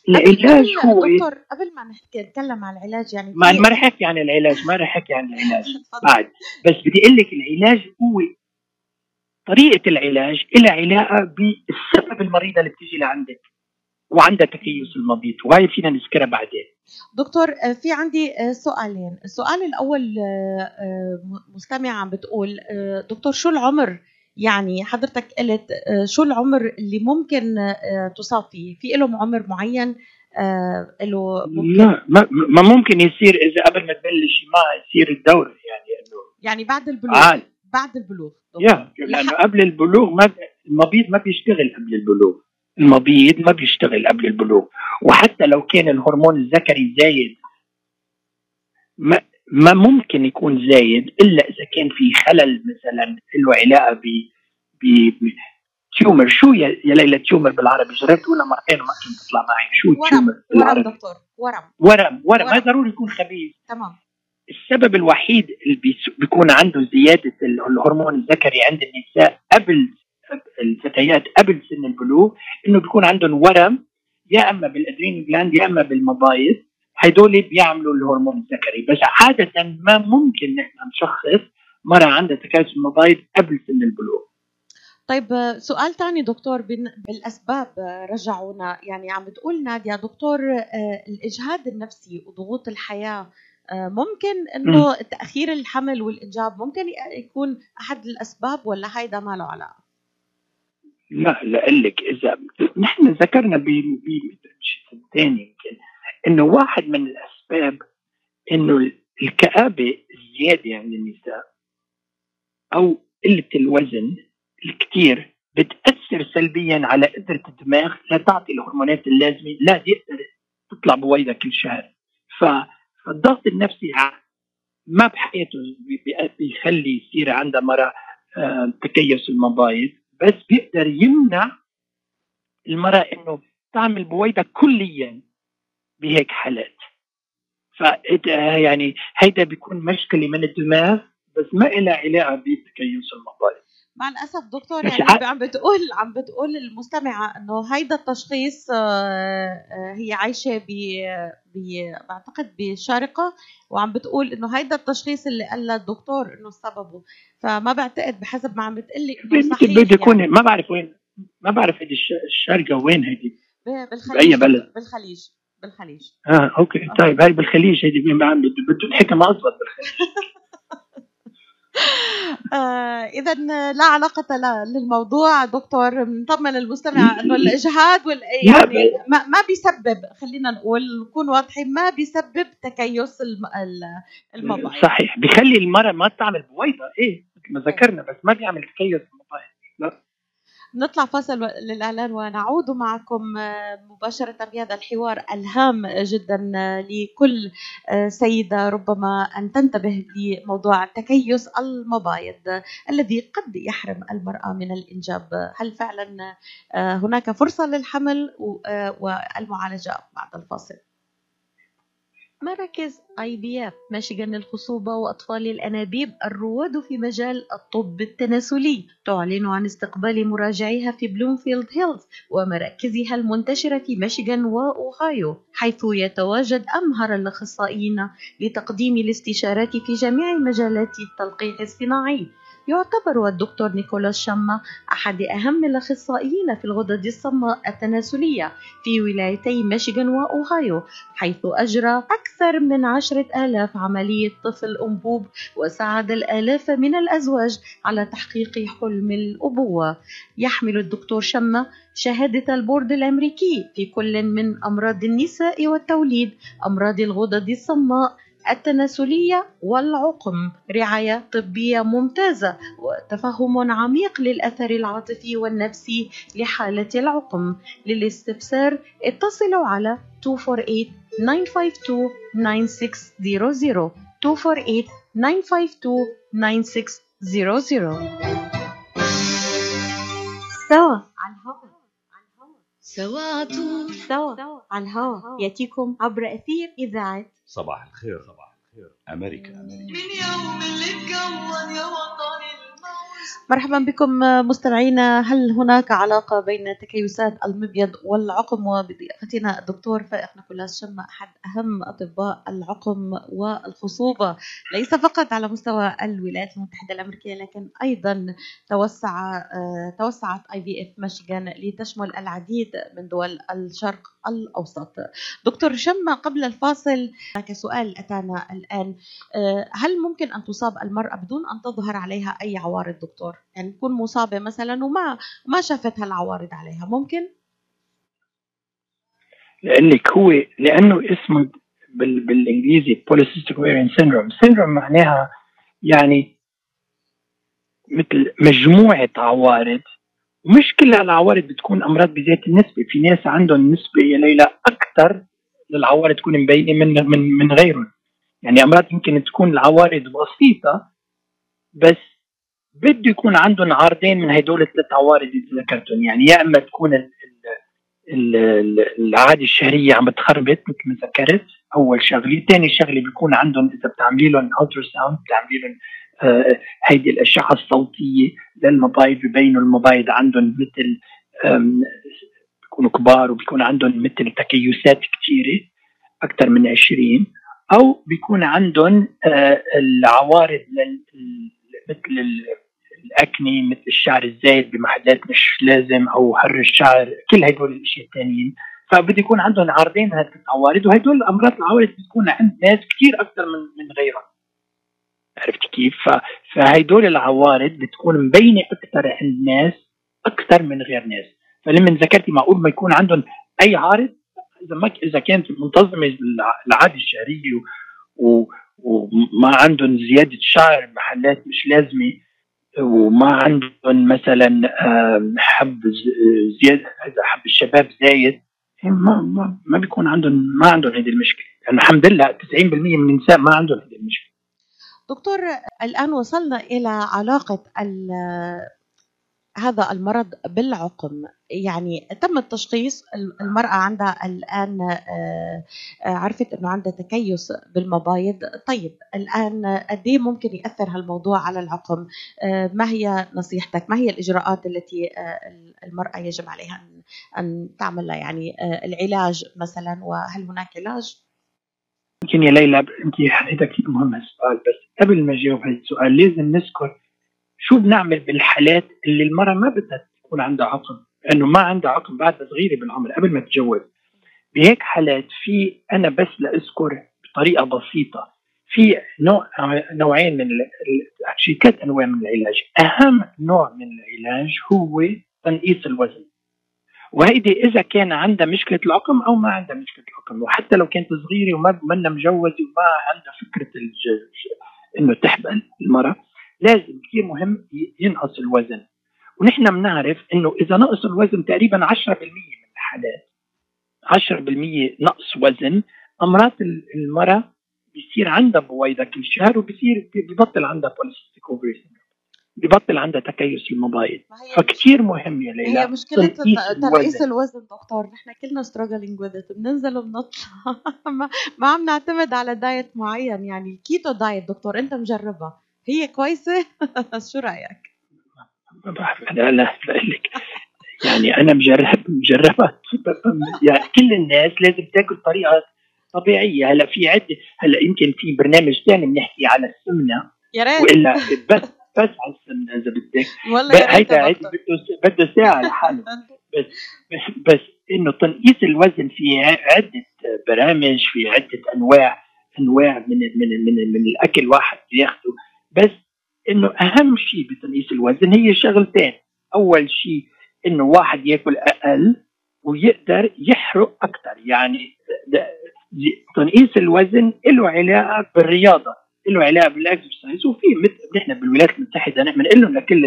العلاج هو دكتور قبل ما نحكي نتكلم عن العلاج يعني ما ما رح أحكي عن العلاج ما رح أحكي عن العلاج. بعد بس بدي أقول لك العلاج هو طريقة العلاج لها علاقة بالسبب المريضة اللي بتيجي لعندك وعندها تكيس المبيض وهي فينا نذكرها بعدين. دكتور في عندي سؤالين. السؤال الأول مستمعة عم بتقول دكتور شو العمر يعني حضرتك قلت شو العمر اللي ممكن تصاب فيه في له عمر معين له ممكن؟ لا ما, ما ممكن يصير إذا قبل ما تبلش معه يصير الدورة يعني إنه يعني بعد البلوغ عال. بعد البلوغ. يا لأنه قبل البلوغ ما المبيض ما بيشتغل قبل البلوغ. المبيض ما بيشتغل قبل البلوغ. وحتى لو كان الهرمون الذكري زايد ما ما ممكن يكون زايد إلا إذا كان في خلل مثلا له علاقه ب ب tumor شو يا, يا ليلى tumor بالعربي؟ جربتوها مرتين وما كنت تطلع معي. شو tumor بالعربي ورم دكتور ورم. ورم ورم. ما ضروري يكون خبيث. تمام. السبب الوحيد اللي بيكون عنده زيادة الهرمون الذكري عند النساء قبل الفتيات قبل سن البلوغ إنه بيكون عندهم ورم يا أما بال adrenal gland يا أما بالمبايض هدول بيعملوا الهرمون الذكري. بس عادة ما ممكن نحن نشخص مرة عندها تكيس المبايض قبل سن البلوغ. طيب سؤال ثاني دكتور بالأسباب رجعونا. يعني عم بتقول نادية دكتور الإجهاد النفسي وضغوط الحياة ممكن إنه تأخير الحمل والإنجاب ممكن يكون أحد الأسباب ولا هيدا ما له علاقة؟ لا لك إذا نحن ذكرنا ثاني يمكن. إنه واحد من الأسباب إنه الكآبة الزيادة عند النساء أو قلة الوزن الكثير بتأثر سلبيا على قدرة الدماغ لتعطي الهرمونات اللازمة لا يقدر تطلع بويضة كل شهر. فالضغط النفسي ما بحياته بيخلي يصير عندها مرة آه، تكيس المبايض بس بيقدر يمنع المرأة إنه تعمل بويضة كليا. بهيك حالات. ف يعني هيدا بيكون مشكلة من الدماغ بس ما لها علاقة بتكيس المبايض مع الأسف دكتور يعني عم بتقول عم بتقول المستمعة إنه هيدا التشخيص آه، آه، هي عايشة ب بعتقد بالشارقه وعم بتقول إنه هيدا التشخيص اللي قال الدكتور إنه سببه. فما بعتقد بحسب ما عم بتقلي إنه صحيح بده يكون يعني. ما بعرف وين ما بعرف هيدي الشارقة وين هيدي. بالخليج بأي بلد. بالخليج. بالخليج. آه أوكي. طيب هاي بالخليج هيدي بده الحكم اضبط بالخليج. آه اذا لا علاقة للموضوع دكتور نطمن المستمع إنه الاجهاد وال يعني ما, ما بيسبب خلينا نقول نكون واضحين ما بيسبب تكيس المبايض صحيح. بيخلي المرأة ما تعمل بويضة. إيه مثل ما ذكرنا بس ما بيعمل تكيس المبايض لا. نطلع فاصل للإعلان ونعود معكم آه، مباشرة في هذا الحوار الهام جدا آه، لكل آه، سيدة ربما أن تنتبه لموضوع تكيس المبايض الذي قد يحرم المرأة من الإنجاب. هل فعلا هناك فرصة للحمل والمعالجة بعد الفاصل؟ مراكز IVF مشيغان للخصوبة وأطفال الأنابيب الرواد في مجال الطب التناسلي. تعلن عن استقبال مراجعيها في بلومفيلد هيلز ومراكزها المنتشرة في ميشيغان وأوهايو حيث يتواجد أمهر الأخصائيين لتقديم الاستشارات في جميع مجالات التلقيح الصناعي. يعتبر الدكتور نيكولاس شما أحد أهم الأخصائيين في الغدد الصماء التناسلية في ولايتي ميشيغان وأوهايو حيث أجرى أكثر من عشرة آلاف عملية طفل أنبوب وساعد الآلاف من الأزواج على تحقيق حلم الأبوة. يحمل الدكتور شما شهادة البورد الأمريكي في كل من أمراض النساء والتوليد أمراض الغدد الصماء التناسلية والعقم رعاية طبية ممتازة وتفهم عميق للأثر العاطفي والنفسي لحالة العقم للاستفسار اتصلوا على 248 952 9600 248 952 9600 سوا على الهواء سوا طول سوا. على الهواء يأتيكم عبر أثير إذاعة. صباح الخير. صباح الخير. أمريكا. أمريكا. من يوم اللي تكون يا وطني مرحبا بكم مستمعينا. هل هناك علاقة بين تكيسات المبيض والعقم؟ وبضيافتنا الدكتور فائق نيكولاس شم أحد أهم أطباء العقم والخصوبة. ليس فقط على مستوى الولايات المتحدة الأمريكية لكن أيضا توسع توسعت اي في اف ميشيغان لتشمل العديد من دول الشرق الأوسط. دكتور شم قبل الفاصل هناك سؤال أتانا الآن. هل ممكن أن تصاب المرأة بدون أن تظهر عليها أي عوارض دكتور؟ يعني تكون مصابة مثلا وما ما شافتها العوارض عليها ممكن؟ لك هو لأنه اسمه بال بالإنجليزي polycystic ovarian syndrome. Syndrome معناها يعني مثل مجموعة عوارض ومش كل العوارض بتكون أمراض بذات النسبة. في ناس عندهم نسبة يا ليلى أكثر للعوارض تكون مبينة من من من غيرهم. يعني أمراض يمكن تكون العوارض بسيطة بس بده يكون عندهم عارضين من هدول الثلاث عوارض اللي ذكرتهم. يعني يا إما تكون ال ال العادة الشهرية عم بتخربط مثل ما ذكرت أول شغلة، ثاني شغلة بيكون عندهم إذا بتعملي لهم ultrasound بتعملي لهم آه، هيدي الأشعة الصوتية للمبايض ببينوا المبايض عندهم مثل بيكونوا كبار وبيكون عندهم مثل تكيسات كثيره أكثر من 20 أو بيكون عندهم آه، العوارض مثل ال acne مثل الشعر الزايد بمحلات مش لازم أو خسر الشعر كل هدول الأشياء الثانيين فبده يكون عندهم عارضين هذه العوارض وهدول الأمراض العوارض بتكون عند ناس كثير أكثر من من غيرهم. عرفت كيف؟ فهدول العوارض بتكون مبينة أكثر عند ناس أكثر من غير ناس. فلما ذكرتي معقول ما يكون عندهم أي عارض إذا ما إذا كانت منتظمة العادة الشهريه و وما عندهم زيادة شعر محلات مش لازمة وما عندهم مثلا حب زياده حب الشباب زايد. ما ما, ما بيكون عندهم ما عندهم هذه المشكلة. يعني الحمد لله 90% من النساء ما عندهم هذه المشكلة. دكتور الآن وصلنا إلى علاقة هذا المرض بالعقم. يعني تم التشخيص المرأة عندها الآن آه، آه، عرفت أنه عندها تكيس بالمبايض. طيب الآن قد إيه ممكن يأثر هالموضوع على العقم؟ آه، ما هي نصيحتك؟ ما هي الإجراءات التي المرأة يجب عليها أن تعمل يعني العلاج مثلا وهل هناك علاج؟ يمكن يا ليلى أنت حقيقة كثير مهم السؤال بس قبل ما اجاوب هذا السؤال لازم نذكر شو بنعمل بالحالات اللي المرأة ما بدها تكون عندها عقم؟ لأنه ما عندها عقم بعدها صغيرة بالعمر قبل ما تتجوز. بهيك حالات في أنا بس لأذكر بطريقة بسيطة في نوع نوعين من شيكات أنواع من العلاج. أهم نوع من العلاج هو تنقيص الوزن. وهيدي إذا كان عندها مشكلة العقم أو ما عندها مشكلة العقم. وحتى لو كانت صغيرة وما منا مجوزة وما عندها فكرة إنه تحبل المرأة. لازم كثير مهم ينقص الوزن. ونحن بنعرف إنه إذا نقص الوزن تقريبا 10% من الحالات. 10% نقص وزن. أوقات المراه بيصير عندها بويضه كل شهر وبصير ببطل عندها polycystic ovary ببطل عندها تكيس المبايض فكتير مهم يا ليلى. هي مشكلة تنقيص الوزن. دكتور نحن كلنا struggling with بننزل وبنطلع. ما عم نعتمد على diet معين. يعني keto diet دكتور أنت مجربها. هي كويسة؟ شو رأيك؟ ما بعرف أنا لا بقول لك يعني أنا مجرب مجربها يعني كل الناس لازم تاكل طريقه طبيعية. هلا في عده هلا يمكن في برنامج ثاني بنحكي على السمنة. يا ريت. وإلا بس بس على السمنة إذا بدك. والله هيدا بده بده ساعة لحاله. بس بس بس إنه تنقيس الوزن في عدة برامج في عدة انواع أنواع من من من, من الأكل واحد بياخذه بس إنه أهم شيء بتنقيس الوزن هي شغلتين. أول شيء إنه واحد ياكل أقل ويقدر يحرق أكثر يعني تنقيس الوزن له علاقة بالرياضة له علاقة بال exercise وفي مثل نحن بالولايات المتحدة نحن بنقول لهم لكل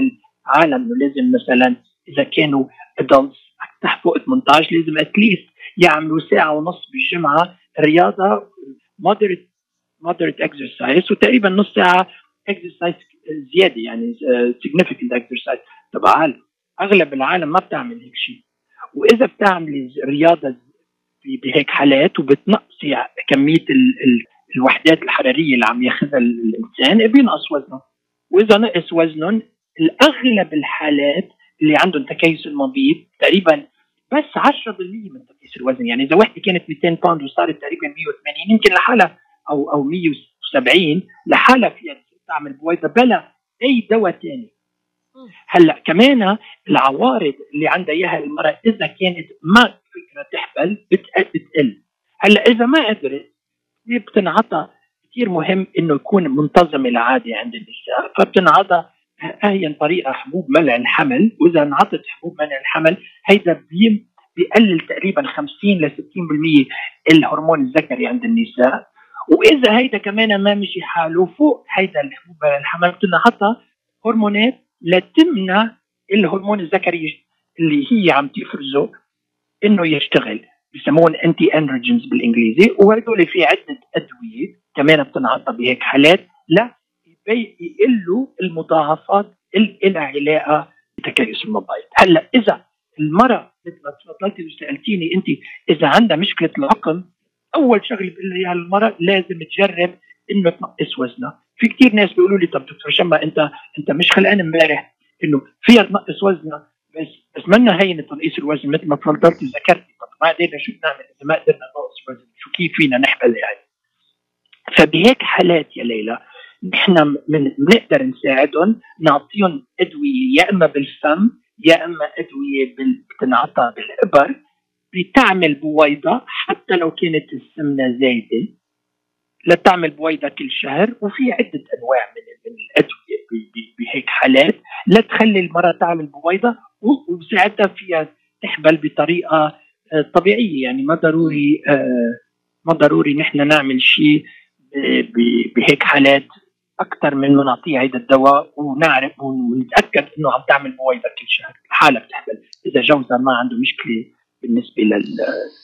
العالم إنه لازم مثلا إذا كانوا adults فوق 18 لازم at least يعملوا ساعة ونص بالجمعة رياضة moderate moderate exercise وتقريبا نص ساعة exercise زيادة يعني significant exercise طبعا أغلب العالم ما بتعمل هيك شيء. وإذا بتعملي رياضة بهيك حالات وبتنقصي كمية ال ال الوحدات الحرارية اللي عم ياخذها الإنسان بينقص وزنه. وإذا نقص وزنهم الأغلب الحالات اللي عندهم تكيس المبيض تقريبا بس 10% من تكيس الوزن. يعني إذا وحدة كانت 200 باوند وصارت تقريبا 180 يمكن لحالها أو أو 170 لحالها فيها تعمل بويضة بلا أي دواء ثاني هلا كمان العوارض اللي عندها إياها المرأة إذا كانت ما فكرة تحبل بتقل. هلا إذا ما قدرت بتنعطى. كثير مهم إنه يكون منتظم العادة عند النساء فبتنعطى أهين طريقة حبوب منع الحمل. وإذا انعطت حبوب منع الحمل هيدا بيقلل تقريبا 50 ل 60% الهرمون الذكري عند النساء. وإذا هيدا كمان ما مشي حاله فوق هيدا الحبوب الحمل. بتنحطها هرمونات لتمنع الهرمون الذكري اللي هي عم تفرزه إنه يشتغل بسموهم انتي اندروجينز بالإنجليزي. وهدول في عدة أدوية كمان بتنعطى بهيك حالات لا يقلوا المضاعفات اللي علاقه بتكيس المبايض هلأ إذا المرأة مثل ما تفضلتي وسألتيني انت إذا عندها مشكلة العقم أول شغلة بقول لها المراه لازم تجرب إنه تنقص وزنها. في كثير ناس بيقولوا لي طب دكتور شما أنت أنت مش خلقان امبارح إنه فيها تنقص وزنها بس بس منا هين تنقيص الوزن مثل ما تفضلتي ذكرتي طب ما قدرنا شو بنعمل إذا ما قدرنا نقص وزن شو كيف فينا نحبل يعني؟ فبهيك حالات يا ليلى نحن بنقدر نساعدهم نعطيهم أدوية يا إما بالفم يا إما أدوية بتنعطى بالإبر بتعمل بويضة حتى لو كانت السمنة زايدة لتعمل بويضة كل شهر وفي عدة أنواع من الأدوية بهيك حالات. لتخلي المرأة تعمل بويضة وساعتها فيها تحبل بطريقة آه، طبيعية. يعني ما ضروري آه، ما ضروري نحن نعمل شيء بهيك حالات. أكثر من ما نعطيها هيدا الدواء ونعرف ونتأكد إنه عم تعمل بويضة كل شهر. حالها بتحبل. إذا جوزها ما عنده مشكلة بالنسبة لل,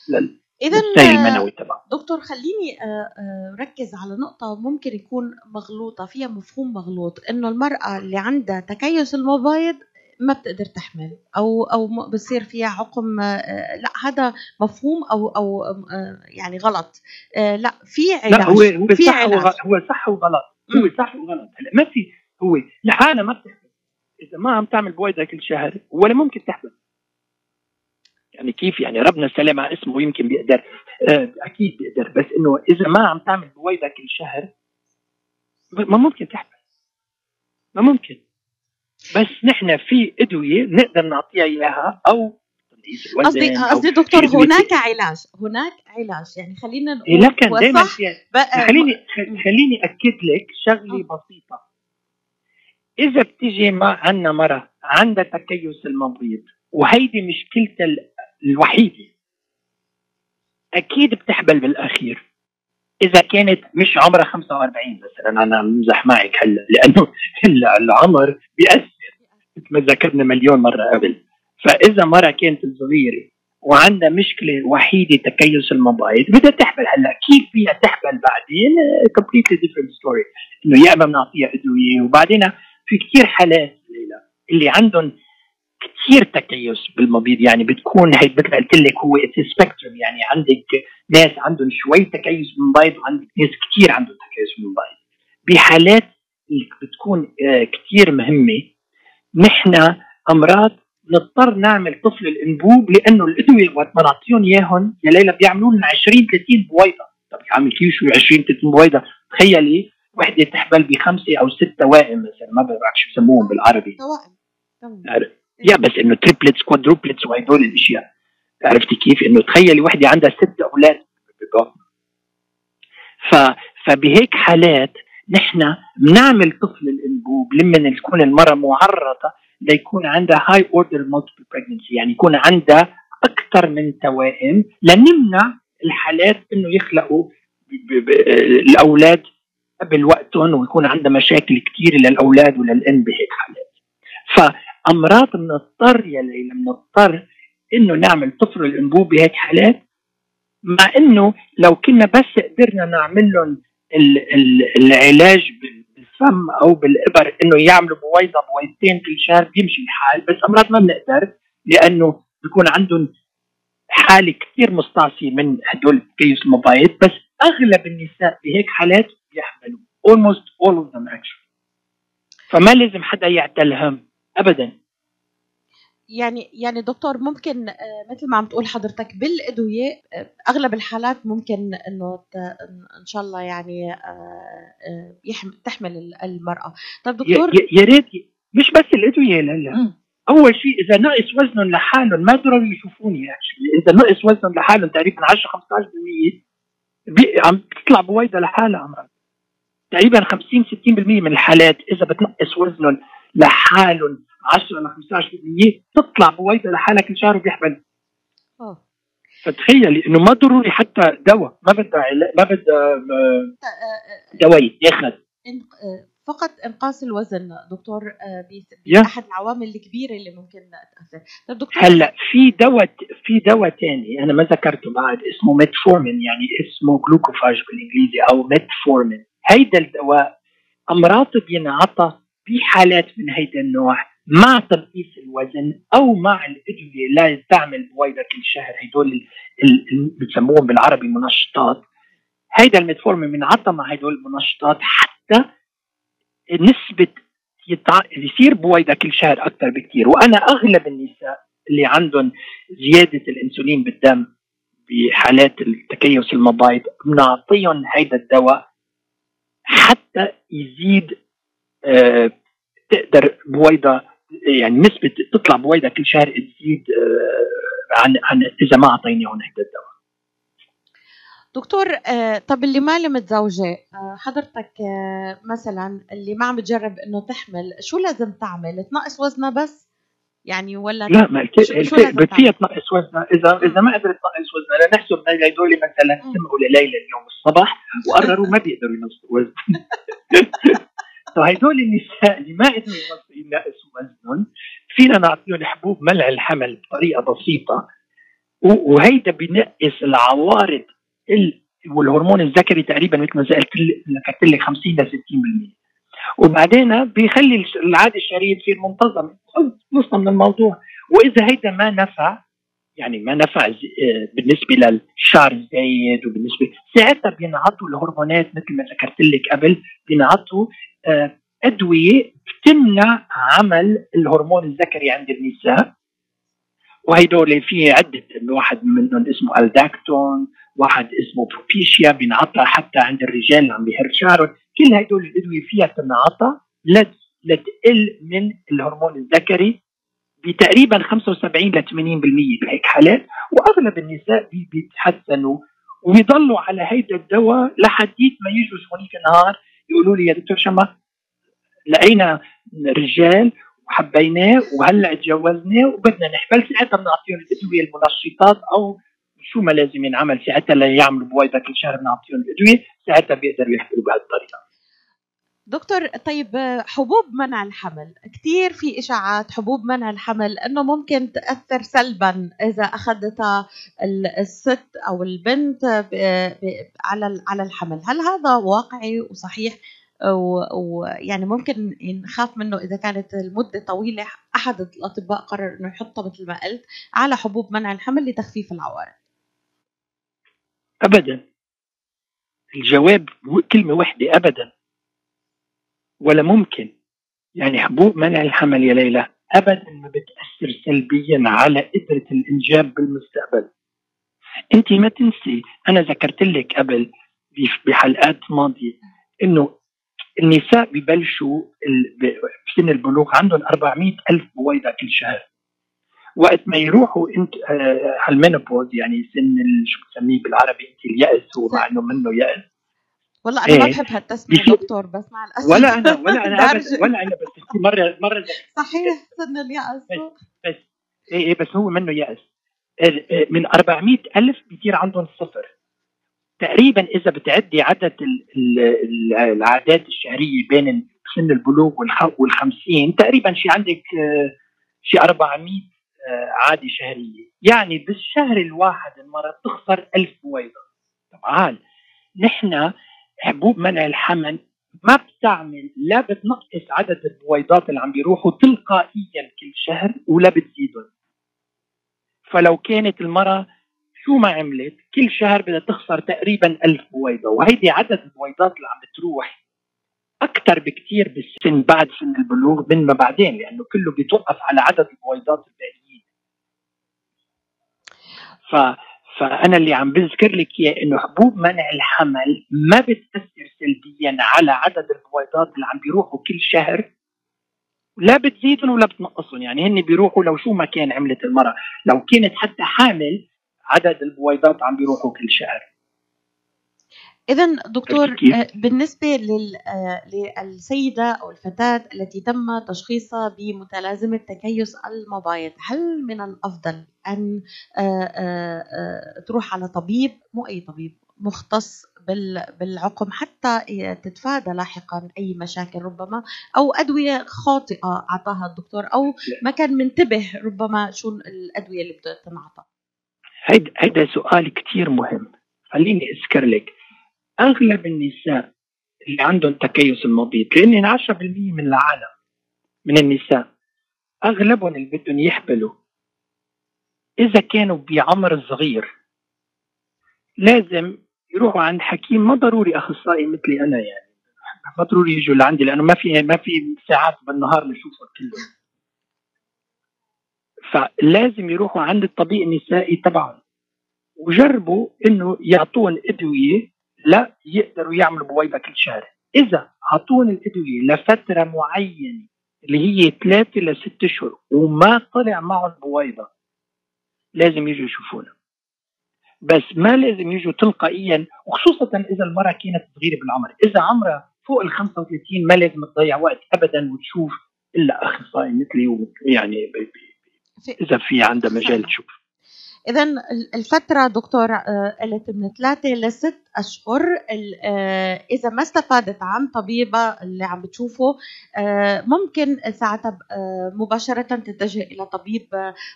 لل... اذا السيل المنوي تبعه. دكتور خليني آه، آه، ركز على نقطة ممكن يكون مغلوطة فيها مفهوم مغلوط إنه المرأة اللي عندها تكيس المبايض ما بتقدر تحمل أو أو بصير فيها عقم آه، لا هذا مفهوم أو أو يعني غلط. لا في علاج لا هو هو في صح علاج. هو صح وغلط هو. صح وغلط. هلا ما في هو لحالها ما بتحمل. إذا ما عم تعمل بويضة كل شهر ولا ممكن تحمل. يعني كيف يعني ربنا سلام على اسمه يمكن بيقدر آه أكيد بيقدر. بس إنه إذا ما عم تعمل بويضة كل شهر ما ممكن تحمل ما ممكن. بس نحن في أدوية نقدر نعطيها إياها أو قصدي قصدي دكتور هناك علاج هناك علاج. يعني خلينا نقول لكن دائما خليني خليني أكد لك شغلة بسيطة. إذا بتيجي ما عندنا مرة عندها تكيس المبيض وهيدي مشكلتها ال- الوحيده أكيد بتحبل بالأخير. إذا كانت مش عمرها 45 مثلا أنا بمزح معك هلا لأنه ال- العمر بيأثر. مثل ما ذكرنا مليون مرة قبل. فإذا مرة كانت صغيره وعندها مشكلة وحيدة تكيس المبايض بدها تحبل هلا. كيف فيها تحبل بعدين completely different story إنه يا إما بنعطيها أدوية وبعدين في كثير حالات اللي عندهم كثير تكيس بالمبيض يعني بتكون هي مثل ما قلت لك هو spectrum يعني عندك ناس عندهم شوي تكيس بالمبيض وعندك ناس كثير عندهم تكيس بالمبيض بحالات اللي بتكون آه، كثير مهمة. نحن أمراض نضطر نعمل طفل الأنبوب لأنه الأدوية وقت ما نعطيهم إياهم يا ليلى بيعملوا لنا 20 30 بويضة. طب يا عمي كيف شو 20 30 بويضة؟ تخيلي وحدة تحبل بخمسة أو ستة توائم مثلا ما بعرف شو بسموهم بالعربي. توائم يا بس إنه triplets quadruplets وهدول الأشياء. عرفتي كيف؟ إنه تخيلي وحدة عندها ست أولاد. ف فبهيك حالات نحن بنعمل طفل الأنبوب لما تكون المرأة معرضة ليكون عندها high order multiple pregnancy يعني يكون عندها أكثر من توائم لنمنع الحالات إنه يخلقوا الأولاد قبل وقتهم ويكون عندها مشاكل كثير للأولاد وللام بهيك حالات. فامراض بنضطر يا ليلى بنضطر إنه نعمل طفل الأنبوب بهيك حالات مع إنه لو كنا بس قدرنا نعمل لهم ال- ال- العلاج بال- بالفم أو بالإبر إنه يعملوا بويضة بويضتين كل شهر بيمشي الحال بس أمراض ما بنقدر لأنه بيكون عندهم حالة كثير مستعصية من هدول التكيس المبايض بس أغلب النساء بهيك حالات بيحملوا almost all of them actually. فما لازم حدا يعتل هم ابدا يعني يعني دكتور ممكن آه، مثل ما عم تقول حضرتك بالأدوية آه، أغلب الحالات ممكن إنه إن شاء الله يعني آه، تحمل ال- المرأة يا- دكتور يا ريت مش بس الأدوية لا. أول شيء إذا نقص وزنهم لحالهم ما ضروري يشوفوني actually. إذا نقص وزنهم لحالهم تقريبا 10 15% بي- عم تطلع بويضة لحالها امراض تقريبا 50 60% من الحالات إذا بتنقص وزنهم لحالهم 10 ل 15% تطلع بويضه لحالها كل شهر وبيحمل. فتخيلي إنه ما ضروري حتى دواء ما بدها ما بدها آه، آه، آه، دواء ياخذ فقط إنقاص الوزن دكتور. أحد العوامل الكبيرة اللي ممكن تأثر. طيب دكتور هلأ في دواء في دواء ثاني أنا ما ذكرته بعد اسمه ميتفورمين يعني اسمه جلوكوفاج بالإنجليزي أو ميتفورمين هيدا الدواء أمراض بينعطى بحالات من هيدا النوع مع تنقيص الوزن أو مع الادويه لا تعمل بويضة كل شهر هدول بسموهم بالعربي منشطات. هيدا الميتفورمين بينعطى مع هدول المنشطات حتى نسبة يتع... يصير بويضة كل شهر أكثر بكثير. وأنا أغلب النساء اللي عندهم زيادة الإنسولين بالدم بحالات التكيس المبايض بنعطيهم هيدا الدواء حتى يزيد تقدر بويضة يعني نسبة تطلع بويضة كل شهر تزيد آه عن عن إذا ما اعطيناهم هيدا الدواء. دكتور آه، طب اللي ما متزوجة آه، حضرتك مثلا اللي ما عم بتجرب إنه تحمل شو لازم تعمل؟ تنقص وزنها بس؟ يعني ولا لا ما قلت فيها؟ تنقص وزنها. اذا إذا ما قدرت تنقص وزنها لنحسب هدول مثلا. سمعوا لليلى اليوم الصبح وقرروا ما بيقدروا ينقصوا وزن فهدول النساء اللي ما قدروا ينقصوا وزنهم فينا نعطيهم حبوب منع الحمل بطريقة بسيطة. وهيدا بينقص العوارض ال- والهرمون الذكري تقريبا مثل ما ذكرت لك 50 ل 60% وبعدين بيخلي العاده الشهريه تصير منتظمه خلصنا من الموضوع. وإذا هيدا ما نفع يعني ما نفع آه، بالنسبة للشعر الزايد وبالنسبة ساعتها بينعطوا الهرمونات مثل ما ذكرت لك قبل بينعطوا آه، أدوية بتمنع عمل الهرمون الذكري عند النساء. وهيدول في عدة واحد منهم اسمه ألداكتون واحد اسمه بروبيشيا بينعطى حتى عند الرجال اللي عم بيهر شعرهم. كل هدول الأدوية فيها تنعطى لت- لتقل من الهرمون الذكري. بتقريبا 75 ل 80% بهيك حالات وأغلب النساء بي- بيتحسنوا ويضلوا على هيدا الدواء لحديت ما يجوا شغليك النهار يقولوا لي يا دكتور شما لقينا رجال وحبيناه وهلأ تجوزناه وبدنا نحبل ساعتها بنعطيهم الأدوية المنشطات أو شو ما لازم ينعمل ساعتها ليعملوا بويضه كل شهر بنعطيهم الأدوية ساعتها بيقدروا يحبلوا بهالطريقة. دكتور طيب حبوب منع الحمل. كثير في إشاعات حبوب منع الحمل إنه ممكن تأثر سلبا إذا اخذتها ال- الست أو البنت على على الحمل. هل هذا واقعي وصحيح؟ ويعني ممكن نخاف منه إذا كانت المدة طويلة؟ أحد الأطباء قرر إنه يحطها مثل ما قلت على حبوب منع الحمل لتخفيف العوارض. ابدا. الجواب كلمة واحدة ابدا. ولا ممكن. يعني حبوب منع الحمل يا ليلى ابدا ما بتأثر سلبيا على قدرة الإنجاب بالمستقبل. أنت ما تنسي أنا ذكرت لك قبل بحلقات ماضية إنه النساء ببلشوا بسن البلوغ عندهم 400 ألف بويضة كل شهر. وقت ما يروحوا انت آه، على المينوبوز يعني سن شو بتسميه بالعربي انت اليأس هو مع إنه منه يأس. والله أنا ما إيه. بحب هالتسمية دكتور بس مع الاسف ولا أنا ولا أنا. ابدا ولا أنا بس مره مرة صحيح سن اليأس. إيه إيه بس هو منه يأس. آه، من 400 ألف بيصير عندهم صفر. تقريبا إذا بتعدي عدد ال- ال- ال- العادات الشهرية بين سن البلوغ والخ- والخمسين تقريبا شي عندك آه، شي 400 آه، عادة شهرية. يعني بالشهر الواحد المرة بتخسر ألف بويضة طبعا نحن حبوب منع الحمل ما بتعمل لا بتنقص عدد البويضات اللي عم بيروحوا تلقائيا كل شهر ولا بتزيدهم. فلو كانت المرأة شو ما عملت كل شهر بدها تخسر تقريبا ألف بويضة وهيدي عدد البويضات اللي عم بتروح أكثر بكثير بالسن بعد سن البلوغ من ما بعدين لأنه كله بيتوقف على عدد البويضات الباقيين. ف فأنا اللي عم بذكر لك إياه إنه حبوب منع الحمل ما بتأثر سلبيا على عدد البويضات اللي عم بيروحوا كل شهر لا بتزيدهم ولا بتنقصهم. يعني هن بيروحوا لو شو ما كان عملت المرأة. لو كانت حتى حامل عدد البويضات عم بيروحوا كل شهر. إذا دكتور؟ آه، بالنسبة لل- آه، للسيدة أو الفتاة التي تم تشخيصها بمتلازمة تكيس المبايض هل من الأفضل أن آه، تروح على طبيب مو أي طبيب مختص بال- بالعقم حتى تتفادى لاحقا أي مشاكل ربما أو أدوية خاطئة أعطاها الدكتور أو ما كان منتبه ربما شو الأدوية اللي بدها تنعطى هيدا هيدا سؤال كتير مهم. خليني أذكر لك. أغلب النساء اللي عندهم تكيس المبيض لأن 10% من العالم من النساء أغلبهم اللي بدهم يحبلوا. إذا كانوا بعمر صغير لازم يروحوا عند حكيم ما ضروري أخصائي مثلي أنا يعني. ما ضروري يجوا لعندي لأنه ما في ما في ساعات بالنهار نشوفهم كلهم. فلازم يروحوا عند الطبيب النسائي تبعهم وجربوا إنه يعطون أدوية لا يقدروا يعملوا بويضه كل شهر. إذا اعطون الادويه لفترة معينة اللي هي ثلاثة لست اشهر وما طلع معهم بويضه لازم يجوا يشوفونا. بس ما لازم يجوا تلقائيا وخصوصا إذا المرأة كانت صغيره بالعمر. إذا عمرها فوق ال 35 ما لازم تضيع وقت ابدا وتشوف إلا أخصائي مثلي يعني إذا في عندها مجال تشوف. اذا الفترة دكتور آه، قلت من ثلاثة لست أشهر آه، إذا ما استفادت عن طبيبة اللي عم بتشوفه آه، ممكن ساعتها مباشرة تتجه إلى طبيب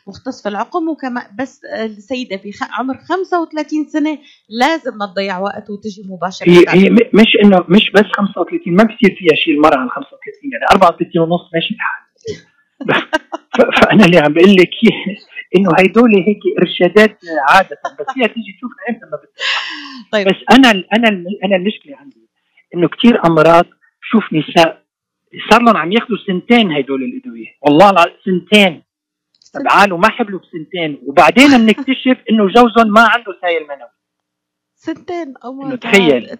مختص في العقم. وكما بس السيدة في عمر 35 سنة لازم ما تضيع وقت وتجي مباشرة. هي, هي مش انه مش بس 35 ما بصير فيها شيء المرأة على 35 يعني 34 ونص ماشي الحال فأنا اللي عم بقول لك إنه هدول هيك إرشادات عادة بس هي تيجي تشوفنا إمتى ما طيب. بس أنا أنا أنا المشكلة عندي إنه كثير أمراض شوف نساء صار لهم عم ياخذوا سنتين هدول الأدوية. والله العظيم سنتين. تعالوا ما حبلوا بسنتين. وبعدين بنكتشف إنه جوزهم ما عنده سايل منوي. سنتين. أو تخيل.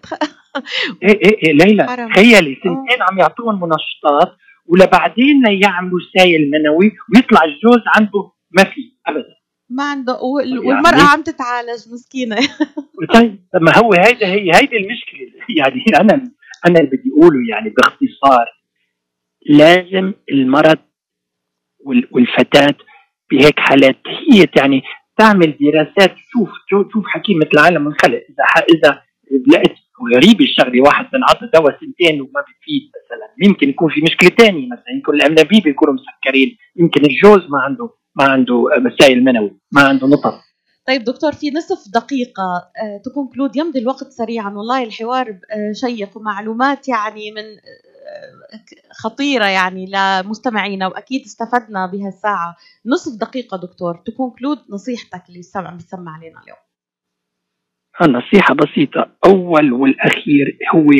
إيه إيه إيه ليلى تخيلي سنتين عم يعطوهم منشطات ولبعدين يعملوا سايل منوي ويطلع الجوز عنده ما في ابدا. ما عنده والمرأة يعني عم تتعالج مسكينة. طيب ما هو هيدا هي هيدي المشكلة. يعني أنا أنا اللي بدي أقوله يعني باختصار لازم المرض والفتاة بهيك حالات هي يعني تعمل دراسات. تشوف تشوف حكيمة العالم انخلق. إذا إذا لقيت غريب الشغلة واحد بنعطي دواء سنتين وما بيفيد مثلا. يمكن يكون في مشكلة ثانية مثلا. يمكن الانابيب يكونوا مسكرين. يمكن الجوز ما عنده. ما عنده مسائل منوي ما عنده نطف طيب دكتور في نصف دقيقة to conclude يمضي الوقت سريعا. والله الحوار آه، شيق ومعلومات يعني من آه، خطيرة يعني لمستمعينا وأكيد استفدنا بهالساعة. نصف دقيقة دكتور to conclude نصيحتك اللي سمع بيسمع علينا اليوم. النصيحة بسيطة. أول والأخير هو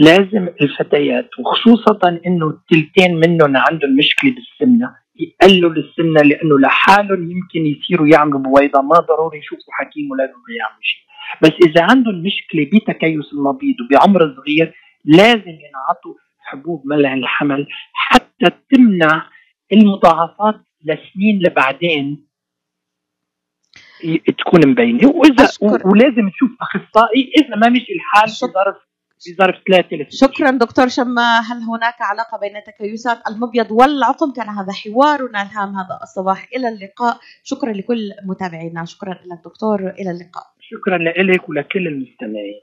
لازم الفتيات وخصوصا إنه الثلثين منهم عندهم مشكلة بالسمنة يقلوا السمنه لأنه لحالهم يمكن يصيروا يعملوا بويضة. ما ضروري يشوفوا حكيم ولا ضروري يعملوا شيء. بس إذا عندهم مشكلة بتكيس المبيض وبعمر صغير لازم ينعطوا حبوب منع الحمل حتى تمنع المضاعفات لسنين لبعدين تكون مبينة. وإذا أشكر. ولازم تشوف أخصائي إذا ما مشي الحال في ظرف في ظرف ثلاثة شكرا دكتور شما. هل هناك علاقة بين تكيسات المبيض والعقم كان هذا حوارنا الهام. هذا الصباح. إلى اللقاء. شكرا لكل متابعينا. شكرا لك دكتور. إلى اللقاء. شكرا لك ولكل المستمعين.